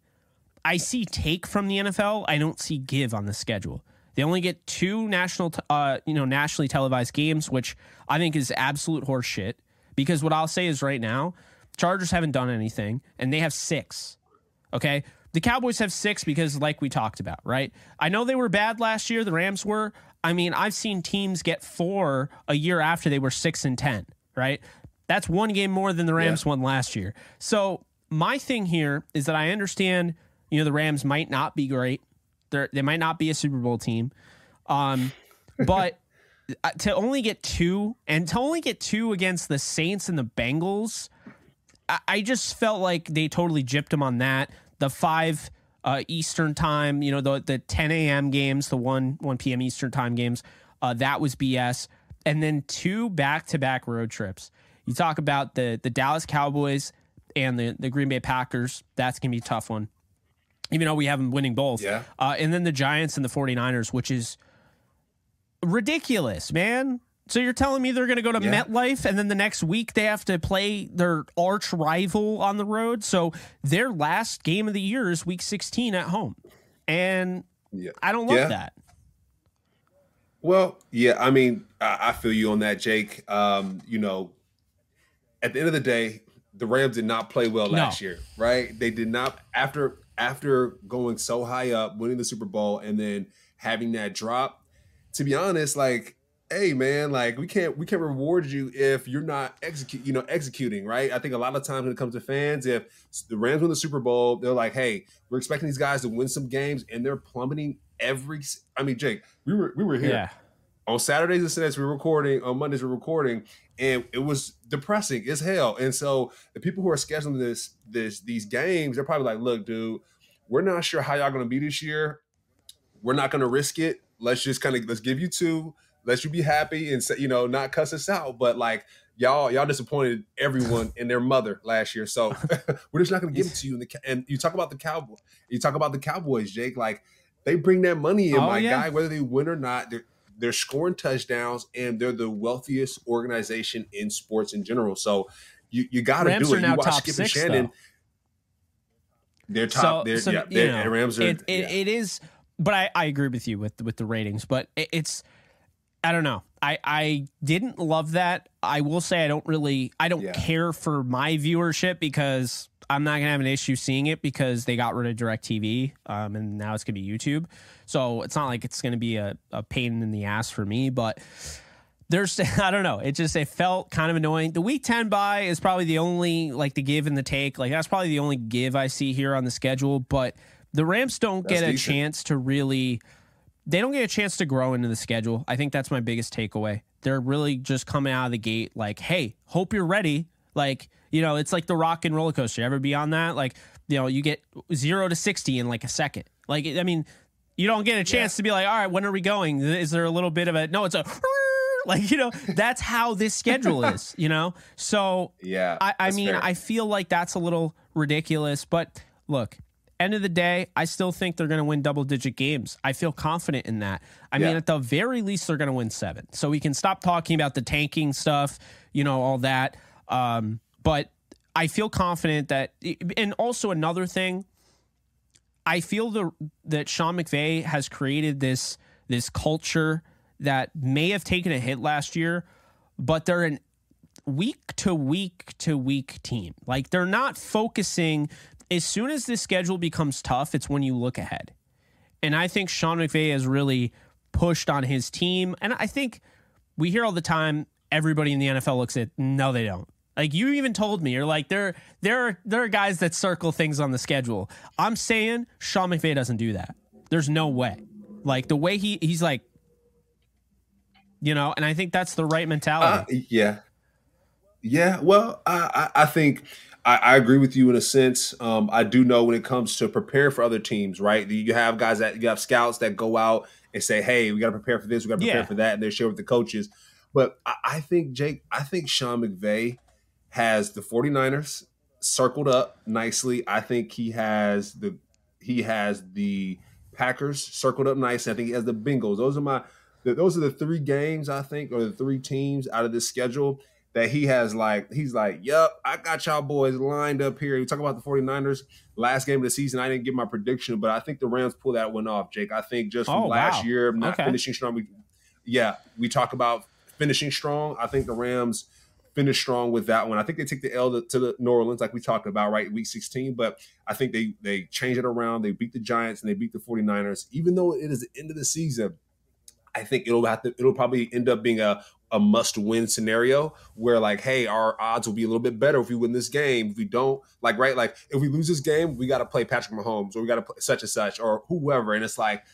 I see take from the NFL. I don't see give on the schedule. They only get two national, uh, you know, nationally televised games, which I think is absolute horseshit. Because what I'll say is right now, Chargers haven't done anything, and they have six. Okay, The Cowboys have six because, like we talked about, right? I know they were bad last year. The Rams were. I mean, I've seen teams get four a year after they were six and ten, right? That's one game more than the Rams yeah. won last year. So my thing here is that I understand, you know, the Rams might not be great. They they might not be a Super Bowl team, um, <laughs> but uh, to only get two and to only get two against the Saints and the Bengals, I, I just felt like they totally gypped them on that. The five uh, Eastern time, you know, the the 10 a.m. games, the one 1 p.m. Eastern time games, uh, that was BS. And then two back to back road trips. You talk about the the Dallas Cowboys and the the Green Bay Packers. That's gonna be a tough one, even though we have them winning both. Yeah. Uh, and then the Giants and the 49ers, which is ridiculous, man. So you're telling me they're going to go to yeah. MetLife and then the next week they have to play their arch rival on the road? So their last game of the year is week 16 at home. And yeah. I don't love yeah. that. Well, yeah, I mean, I, I, feel you on that, Jake. Um, you know, at the end of the day, the Rams did not play well last no. year, right? They did not after after going so high up, winning the Super Bowl, and then having that drop to be honest, like, hey man, like we can't we can't reward you if you're not execute, you know, executing, right? I think a lot of times when it comes to fans, if the Rams win the Super Bowl, they're like, hey, we're expecting these guys to win some games, and they're plummeting every. I mean, Jake, we were we were here. Yeah. On Saturdays and Sundays, we are recording. On Mondays, we're recording, and it was depressing as hell. And so, the people who are scheduling this, this, these games, they're probably like, "Look, dude, we're not sure how y'all going to be this year. We're not going to risk it let's just kind of let's give you two let you be happy and say you know not cuss us out but like y'all y'all disappointed everyone and their mother last year so <laughs> <laughs> we're just not going to give it to you and, the, and you talk about the cowboy you talk about the cowboys jake like they bring that money in oh, my yeah. guy whether they win or not they're they're scoring touchdowns and they're the wealthiest organization in sports in general so you, you got to do it you watch skip and shannon though. they're top so, they're, so, yeah, they're, know, rams are it, it, yeah. it is but I, I agree with you with with the ratings. But it, it's I don't know. I I didn't love that. I will say I don't really I don't yeah. care for my viewership because I'm not gonna have an issue seeing it because they got rid of DirecTV um, and now it's gonna be YouTube. So it's not like it's gonna be a, a pain in the ass for me, but there's <laughs> I don't know. It just it felt kind of annoying. The week 10 bye is probably the only like the give and the take. Like that's probably the only give I see here on the schedule, but the Rams don't that's get a chance to really they don't get a chance to grow into the schedule. I think that's my biggest takeaway. They're really just coming out of the gate like, "Hey, hope you're ready." Like, you know, it's like the rock and roller coaster. Ever be on that? Like, you know, you get 0 to 60 in like a second. Like, I mean, you don't get a chance yeah. to be like, "All right, when are we going?" Is there a little bit of a No, it's a <laughs> like, you know, that's how this schedule <laughs> is, you know? So, yeah. I, I mean, fair. I feel like that's a little ridiculous, but look, end of the day, I still think they're going to win double digit games. I feel confident in that. I yeah. mean, at the very least, they're going to win seven. So we can stop talking about the tanking stuff, you know, all that. Um, but I feel confident that, and also another thing, I feel the that Sean McVay has created this this culture that may have taken a hit last year, but they're an week to week to week team. Like they're not focusing as soon as this schedule becomes tough, it's when you look ahead. And I think Sean McVay has really pushed on his team. And I think we hear all the time everybody in the NFL looks at no, they don't. Like you even told me, you're like there there are there are guys that circle things on the schedule. I'm saying Sean McVay doesn't do that. There's no way. Like the way he he's like, you know, and I think that's the right mentality. Uh, yeah, yeah. Well, I I, I think I, I, agree with you in a sense. Um, I do know when it comes to prepare for other teams, right? You have guys that you have scouts that go out and say, "Hey, we got to prepare for this, we got to prepare yeah. for that," and they share with the coaches. But I, I think Jake, I think Sean McVay has the 49ers circled up nicely. I think he has the he has the Packers circled up nice. I think he has the Bengals. Those are my those are the three games I think, or the three teams out of this schedule that he has like he's like, Yep, I got y'all boys lined up here. You talk about the 49ers last game of the season. I didn't get my prediction, but I think the Rams pull that one off, Jake. I think just from oh, last wow. year, not okay. finishing strong. We, yeah, we talk about finishing strong. I think the Rams finish strong with that one. I think they take the L to, to, the New Orleans, like we talked about, right, week 16. But I think they they change it around. They beat the Giants and they beat the 49ers. Even though it is the end of the season, I think it'll have to it'll probably end up being a a must win scenario where like, hey, our odds will be a little bit better if we win this game. If we don't, like, right, like if we lose this game, we got to play Patrick Mahomes or we got to play such and such or whoever. And it's like,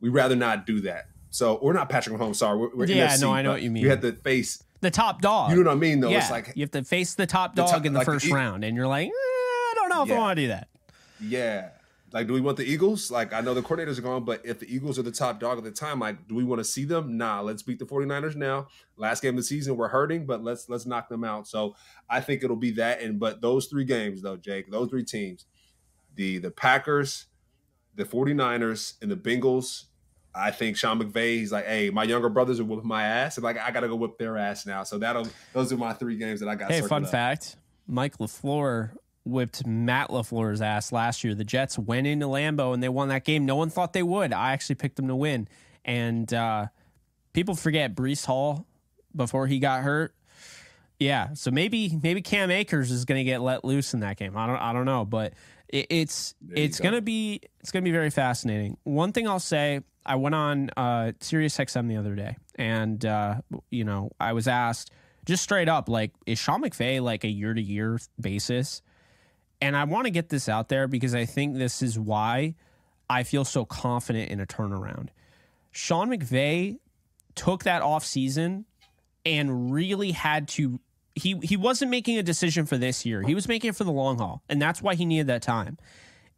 we rather not do that. So, or not Patrick Mahomes. Sorry, we're, we're yeah, NFC, no, I know what you mean. You had to face the top dog. You know what I mean? Though yeah, it's like you have to face the top dog the top, in the like first the, round, and you're like, eh, I don't know if yeah. I want to do that. Yeah, like, do we want the Eagles? Like, I know the coordinators are gone, but if the Eagles are the top dog at the time, like, do we want to see them? Nah, let's beat the 49ers now. Last game of the season, we're hurting, but let's let's knock them out. So I think it'll be that. And but those three games, though, Jake, those three teams, the the Packers, the 49ers, and the Bengals, I think Sean McVay, he's like, hey, my younger brothers are whipping my ass. And like, I gotta go whip their ass now. So that'll those are my three games that I got. Hey, fun up. fact. Mike LaFleur whipped Matt LaFleur's ass last year. The Jets went into Lambeau and they won that game. No one thought they would. I actually picked them to win. And uh, people forget Breece Hall before he got hurt. Yeah, so maybe maybe Cam Akers is going to get let loose in that game. I don't I don't know, but it, it's it's going to be it's going to be very fascinating. One thing I'll say, I went on uh, Sirius XM the other day, and uh, you know I was asked just straight up like, is Sean McVay like a year to year basis? And I want to get this out there because I think this is why I feel so confident in a turnaround. Sean McVay took that off season and really had to he he wasn't making a decision for this year. He was making it for the long haul, and that's why he needed that time.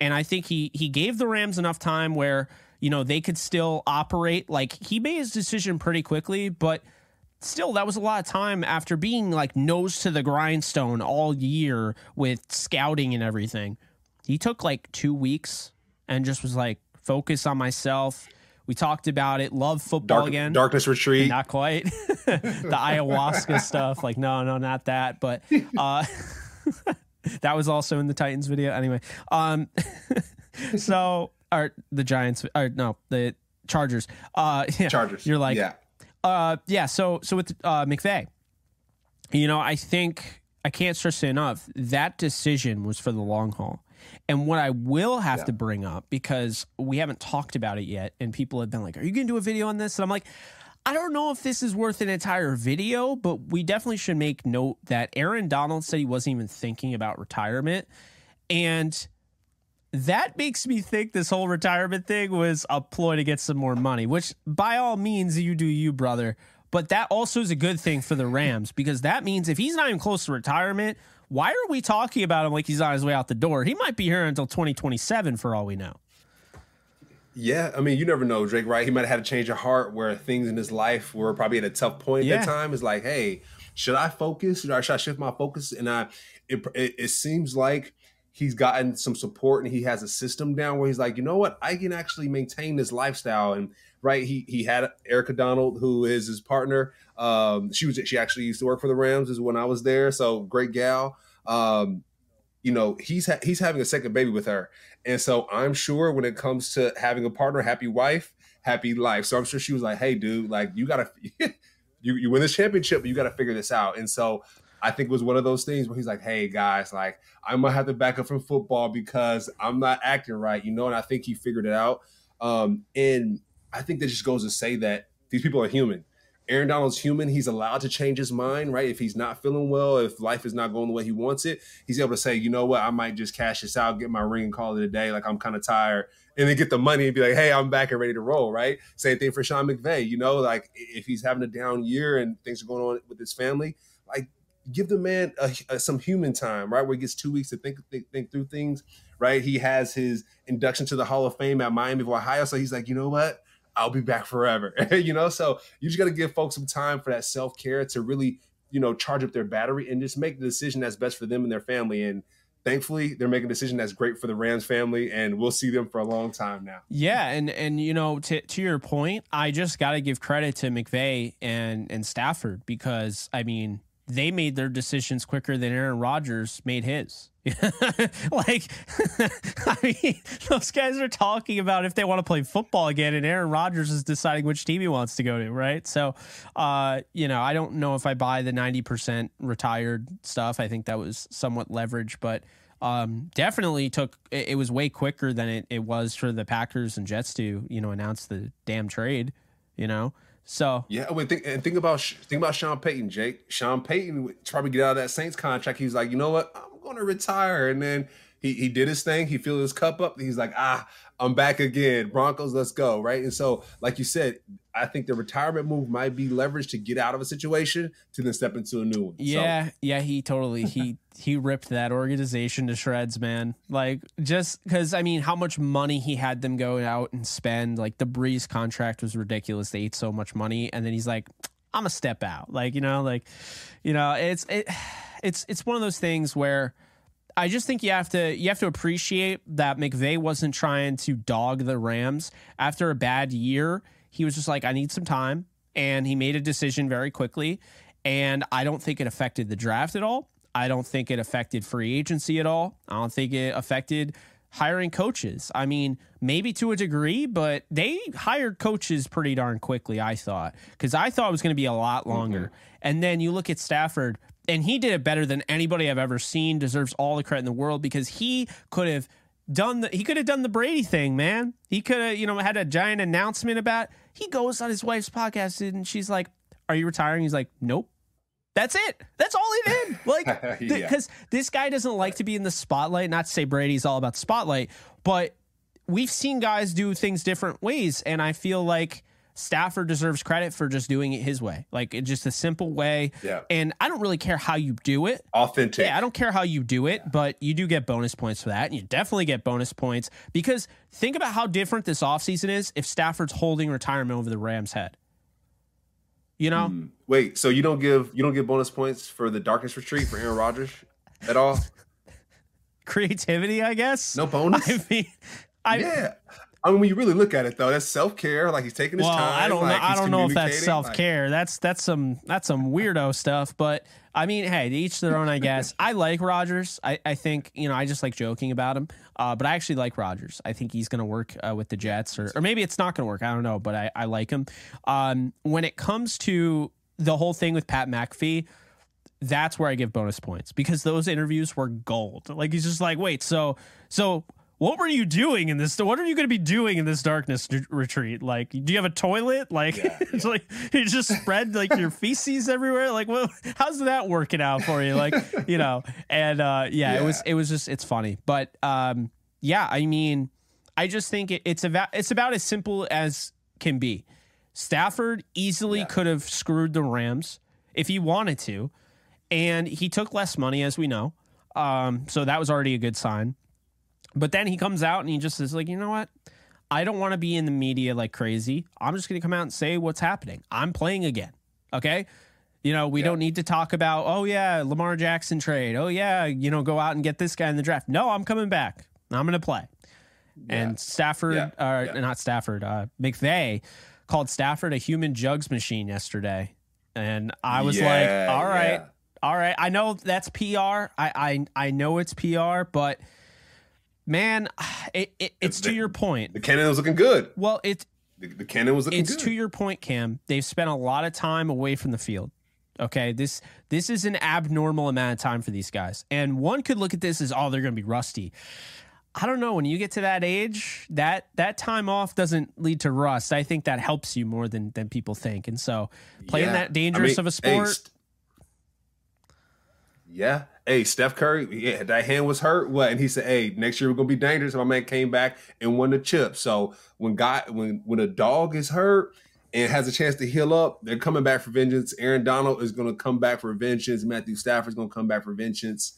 And I think he he gave the Rams enough time where, you know, they could still operate. Like he made his decision pretty quickly, but still that was a lot of time after being like nose to the grindstone all year with scouting and everything. He took like two weeks and just was like focus on myself. We talked about it. Love football Dark, again. darkness retreat. Not quite. <laughs> The ayahuasca stuff. Like no no not that. But uh <laughs> that was also in the titans video. Anyway um <laughs> so or the giants or no the chargers uh <laughs> yeah, chargers you're like yeah uh, yeah. So so with uh, McVay, you know, I think I can't stress it enough. That decision was for the long haul. And what I will have yeah. to bring up because we haven't talked about it yet, and people have been like, "Are you going to do a video on this?" And I'm like. I don't know if this is worth an entire video, but we definitely should make note that Aaron Donald said he wasn't even thinking about retirement. And that makes me think this whole retirement thing was a ploy to get some more money, which by all means you do you, brother. But that also is a good thing for the Rams because that means if he's not even close to retirement, why are we talking about him like he's on his way out the door? He might be here until 2027 for all we know. Yeah, I mean, you never know, Drake, right? He might have had a change of heart where things in his life were probably at a tough point at yeah. that time. It's like, hey, should I focus? Should I, should I shift my focus? And I, it, it, it seems like he's gotten some support and he has a system down where he's like, you know what, I can actually maintain this lifestyle. And right, he he had Erica Donald, who is his partner. Um, she was she actually used to work for the Rams is when I was there. So great gal. Um, you know, he's ha- he's having a second baby with her, and so I'm sure when it comes to having a partner, happy wife, happy life. So I'm sure she was like, hey, dude, like you gotta. <laughs> you, you win this championship, but you got to figure this out. And so I think it was one of those things where he's like, "Hey guys, like I might have to back up from football because I'm not acting right," you know. And I think he figured it out. Um, and I think that just goes to say that these people are human. Aaron Donald's human. He's allowed to change his mind, right? If he's not feeling well, if life is not going the way he wants it, he's able to say, you know what, I might just cash this out, get my ring, and call it a day. Like I'm kind of tired, and then get the money and be like, hey, I'm back and ready to roll, right? Same thing for Sean McVay. You know, like if he's having a down year and things are going on with his family, give the man a, a, some human time, right? Where he gets two weeks to think, think, think through things, right? He has his induction to the Hall of Fame at Miami of Ohio, so he's like, you know what? I'll be back forever, <laughs> you know. So you just got to give folks some time for that self care to really, you know, charge up their battery and just make the decision that's best for them and their family. And thankfully they're making a decision that's great for the Rams family and we'll see them for a long time now. Yeah, and and you know to to your point, I just got to give credit to McVay and and Stafford because I mean, they made their decisions quicker than Aaron Rodgers made his. <laughs> like, <laughs> I mean, those guys are talking about if they want to play football again, and Aaron Rodgers is deciding which team he wants to go to, right? So, uh, you know, I don't know if I buy the 90% retired stuff. I think that was somewhat leverage, but um, definitely took it, it was way quicker than it, it was for the Packers and Jets to, you know, announce the damn trade, you know? So yeah, think and think about think about Sean Payton, Jake. Sean Payton probably get out of that Saints contract. He was like, you know what, I'm going to retire, and then he he did his thing. He filled his cup up. He's like, ah, I'm back again. Broncos, let's go, right? And so, like you said, I think the retirement move might be leveraged to get out of a situation to then step into a new one. Yeah, so. yeah, he totally he <laughs> he ripped that organization to shreds, man. Like just because I mean, how much money he had them go out and spend. Like the Brees contract was ridiculous. They ate so much money, and then he's like, I'm a step out. Like you know, like you know, it's it, it's it's one of those things where I just think you have to you have to appreciate that McVay wasn't trying to dog the Rams after a bad year. He was just like, I need some time, and he made a decision very quickly. And I don't think it affected the draft at all. I don't think it affected free agency at all. I don't think it affected hiring coaches. I mean, maybe to a degree, but they hired coaches pretty darn quickly, I thought, because I thought it was going to be a lot longer. Mm-hmm. And then you look at Stafford, and he did it better than anybody I've ever seen. Deserves all the credit in the world because he could have done the he could have done the Brady thing, man. He could have, you know, had a giant announcement about. He goes on his wife's podcast and she's like, "Are you retiring?" He's like, "Nope." That's it. That's all he did. <laughs> Like, because yeah. this guy doesn't like to be in the spotlight. Not to say Brady's all about spotlight, but we've seen guys do things different ways, and I feel like Stafford deserves credit for just doing it his way, like just a simple way. Yeah. And I don't really care how you do it. Authentic. Yeah, I don't care how you do it, but you do get bonus points for that. And you definitely get bonus points because think about how different this offseason is if Stafford's holding retirement over the Rams' head. You know? Mm. Wait, so you don't give you don't give bonus points for the darkness retreat for Aaron Rodgers at all? <laughs> Creativity, I guess. No bonus. <laughs> I mean, I, yeah. I mean, when you really look at it, though, that's self care. Like he's taking his well, time. I don't like, know. I don't know if that's self care. Like, that's that's some that's some weirdo stuff. But I mean, hey, to each their own. I guess I like Rodgers. I, I think you know I just like joking about him. Uh, but I actually like Rodgers. I think he's going to work uh, with the Jets, or or maybe it's not going to work. I don't know. But I I like him. Um, when it comes to the whole thing with Pat McAfee that's where I give bonus points because those interviews were gold. Like he's just like, wait, so so what were you doing in this? What are you going to be doing in this darkness d- retreat? Like, do you have a toilet? Like, yeah, <laughs> it's like you just spread like your <laughs> feces everywhere. Like, well, how's that working out for you? Like, you know, and uh, yeah, yeah, it was it was just it's funny, but um, yeah, I mean, I just think it, it's about it's about as simple as can be. Stafford easily could have screwed the Rams if he wanted to, and he took less money, as we know. Um, so that was already a good sign. But then he comes out and he just is like, you know what? I don't want to be in the media like crazy. I'm just going to come out and say what's happening. I'm playing again. Okay. You know, we yeah. don't need to talk about, oh, yeah, Lamar Jackson trade. Oh, yeah, you know, go out and get this guy in the draft. No, I'm coming back. I'm going to play. Yeah. And Stafford, yeah. Uh, not Stafford, uh, McVay called Stafford a human jugs machine yesterday. And I was like, all right, all right. I know that's PR. I, I, I know it's PR, but – man, <sighs> it, it, it's the, to your point. The cannon was looking good. Well, it's the, the cannon was looking it's good. to your point, Cam. They've spent a lot of time away from the field. Okay, this this is an abnormal amount of time for these guys, and one could look at this as oh they're going to be rusty. I don't know. When you get to that age, that that time off doesn't lead to rust. I think that helps you more than than people think. And so, playing yeah. that dangerous I mean, of a sport. Hey, yeah. Hey, Steph Curry, yeah, that hand was hurt. What? And he said, "Hey, next year we're gonna be dangerous." My man came back and won the chip. So when God, when when a dog is hurt and has a chance to heal up, they're coming back for vengeance. Aaron Donald is gonna come back for vengeance. Matthew Stafford's gonna come back for vengeance.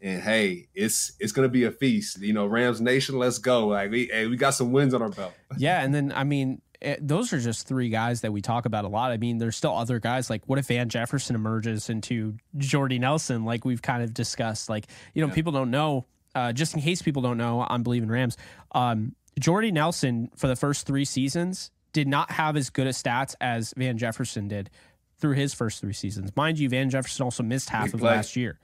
And hey, it's it's gonna be a feast. You know, Rams Nation, let's go. Like we hey, we got some wins on our belt. <laughs> Yeah, and then I mean, those are just three guys that we talk about a lot. I mean, there's still other guys. Like, what if Van Jefferson emerges into Jordy Nelson, like we've kind of discussed? Like, you know, yeah. people don't know. Uh, just in case people don't know, I'm Bleav in Rams. Um, Jordy Nelson for the first three seasons did not have as good a stats as Van Jefferson did through his first three seasons. Mind you, Van Jefferson also missed half Big of play. last year.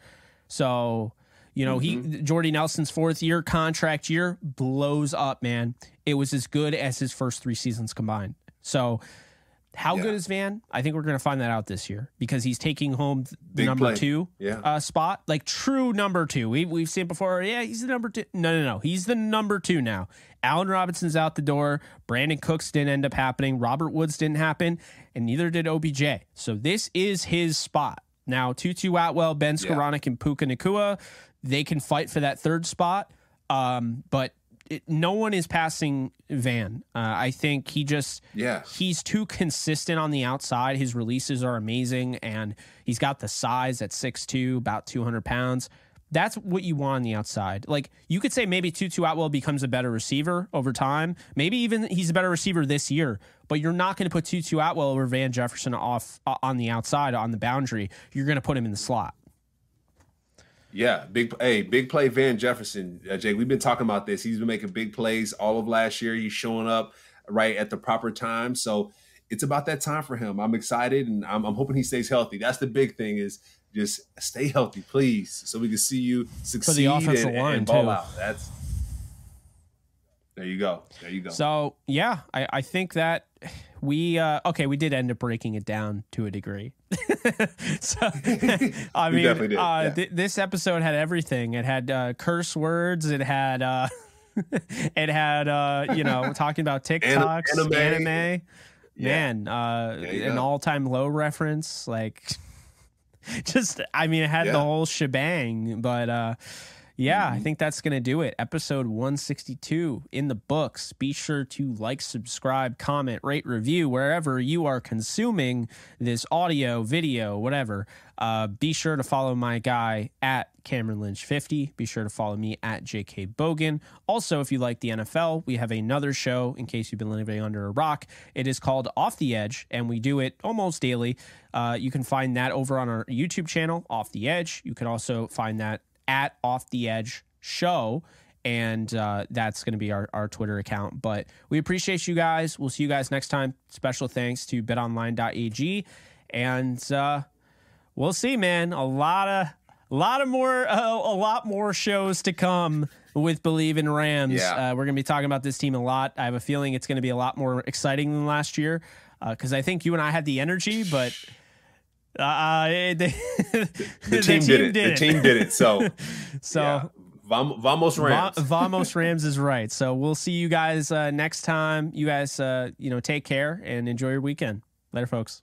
So You know, mm-hmm. he Jordy Nelson's fourth year contract year blows up, man. It was as good as his first three seasons combined. So how yeah. good is Van? I think we're going to find that out this year because he's taking home the Big number play. two yeah. uh, spot, like true number two. We, we've seen before. Yeah, he's the number two. No, no, no. He's the number two now. Allen Robinson's out the door. Brandin Cooks didn't end up happening. Robert Woods didn't happen, and neither did OBJ. So this is his spot. Now, Tutu Atwell, Ben Skowronek, yeah. and Puka Nacua, they can fight for that third spot. Um, but it, no one is passing Van. Uh, I think he just yeah he's too consistent on the outside. His releases are amazing, and he's got the size at 6'2", about two hundred pounds. That's what you want on the outside. Like you could say maybe Tutu Atwell becomes a better receiver over time. Maybe even he's a better receiver this year. But you're not going to put Tutu Atwell over Van Jefferson off uh, on the outside on the boundary. You're going to put him in the slot. Yeah, big hey, big play Van Jefferson. Uh, Jay, we've been talking about this. He's been making big plays all of last year. He's showing up right at the proper time. So it's about that time for him. I'm excited and I'm, I'm hoping he stays healthy. That's the big thing is just stay healthy, please, so we can see you succeed for the offensive and, line and ball too. out. That's there you go. There you go. So yeah, I, I think that we uh, okay, we did end up breaking it down to a degree. <laughs> so <laughs> I mean, uh, yeah. th- this episode had everything. It had uh, curse words. It had uh, <laughs> it had uh, you know talking about TikToks, anime. anime. Yeah. Man, uh, an all-time low reference. Like, just I mean, it had yeah. the whole shebang. But uh, yeah, mm-hmm. I think that's going to do it. Episode 162 in the books. Be sure to like, subscribe, comment, rate, review wherever you are consuming this audio, video, whatever. Uh, be sure to follow my guy at Cameron Lynch 50. Be sure to follow me at JK Bogan. Also, if you like the NFL, we have another show in case you've been living under a rock. It is called Off the Edge, and we do it almost daily. Uh, you can find that over on our YouTube channel, Off the Edge. You can also find that at Off the Edge Show. And uh, that's going to be our, our Twitter account. But we appreciate you guys. We'll see you guys next time. Special thanks to betonline.ag. And uh, we'll see, man. A lot of a lot of more uh, <laughs> a lot more shows to come with Bleav in Rams. Yeah. Uh, we're going to be talking about this team a lot. I have a feeling it's going to be a lot more exciting than last year because uh, I think you and I had the energy, but uh, uh <laughs> the, the, team, team did it. Did the team did it. So, <laughs> so yeah. Vamos Rams. <laughs> Vamos Rams is right. So we'll see you guys uh, next time. You guys, uh, you know, take care and enjoy your weekend. Later, folks.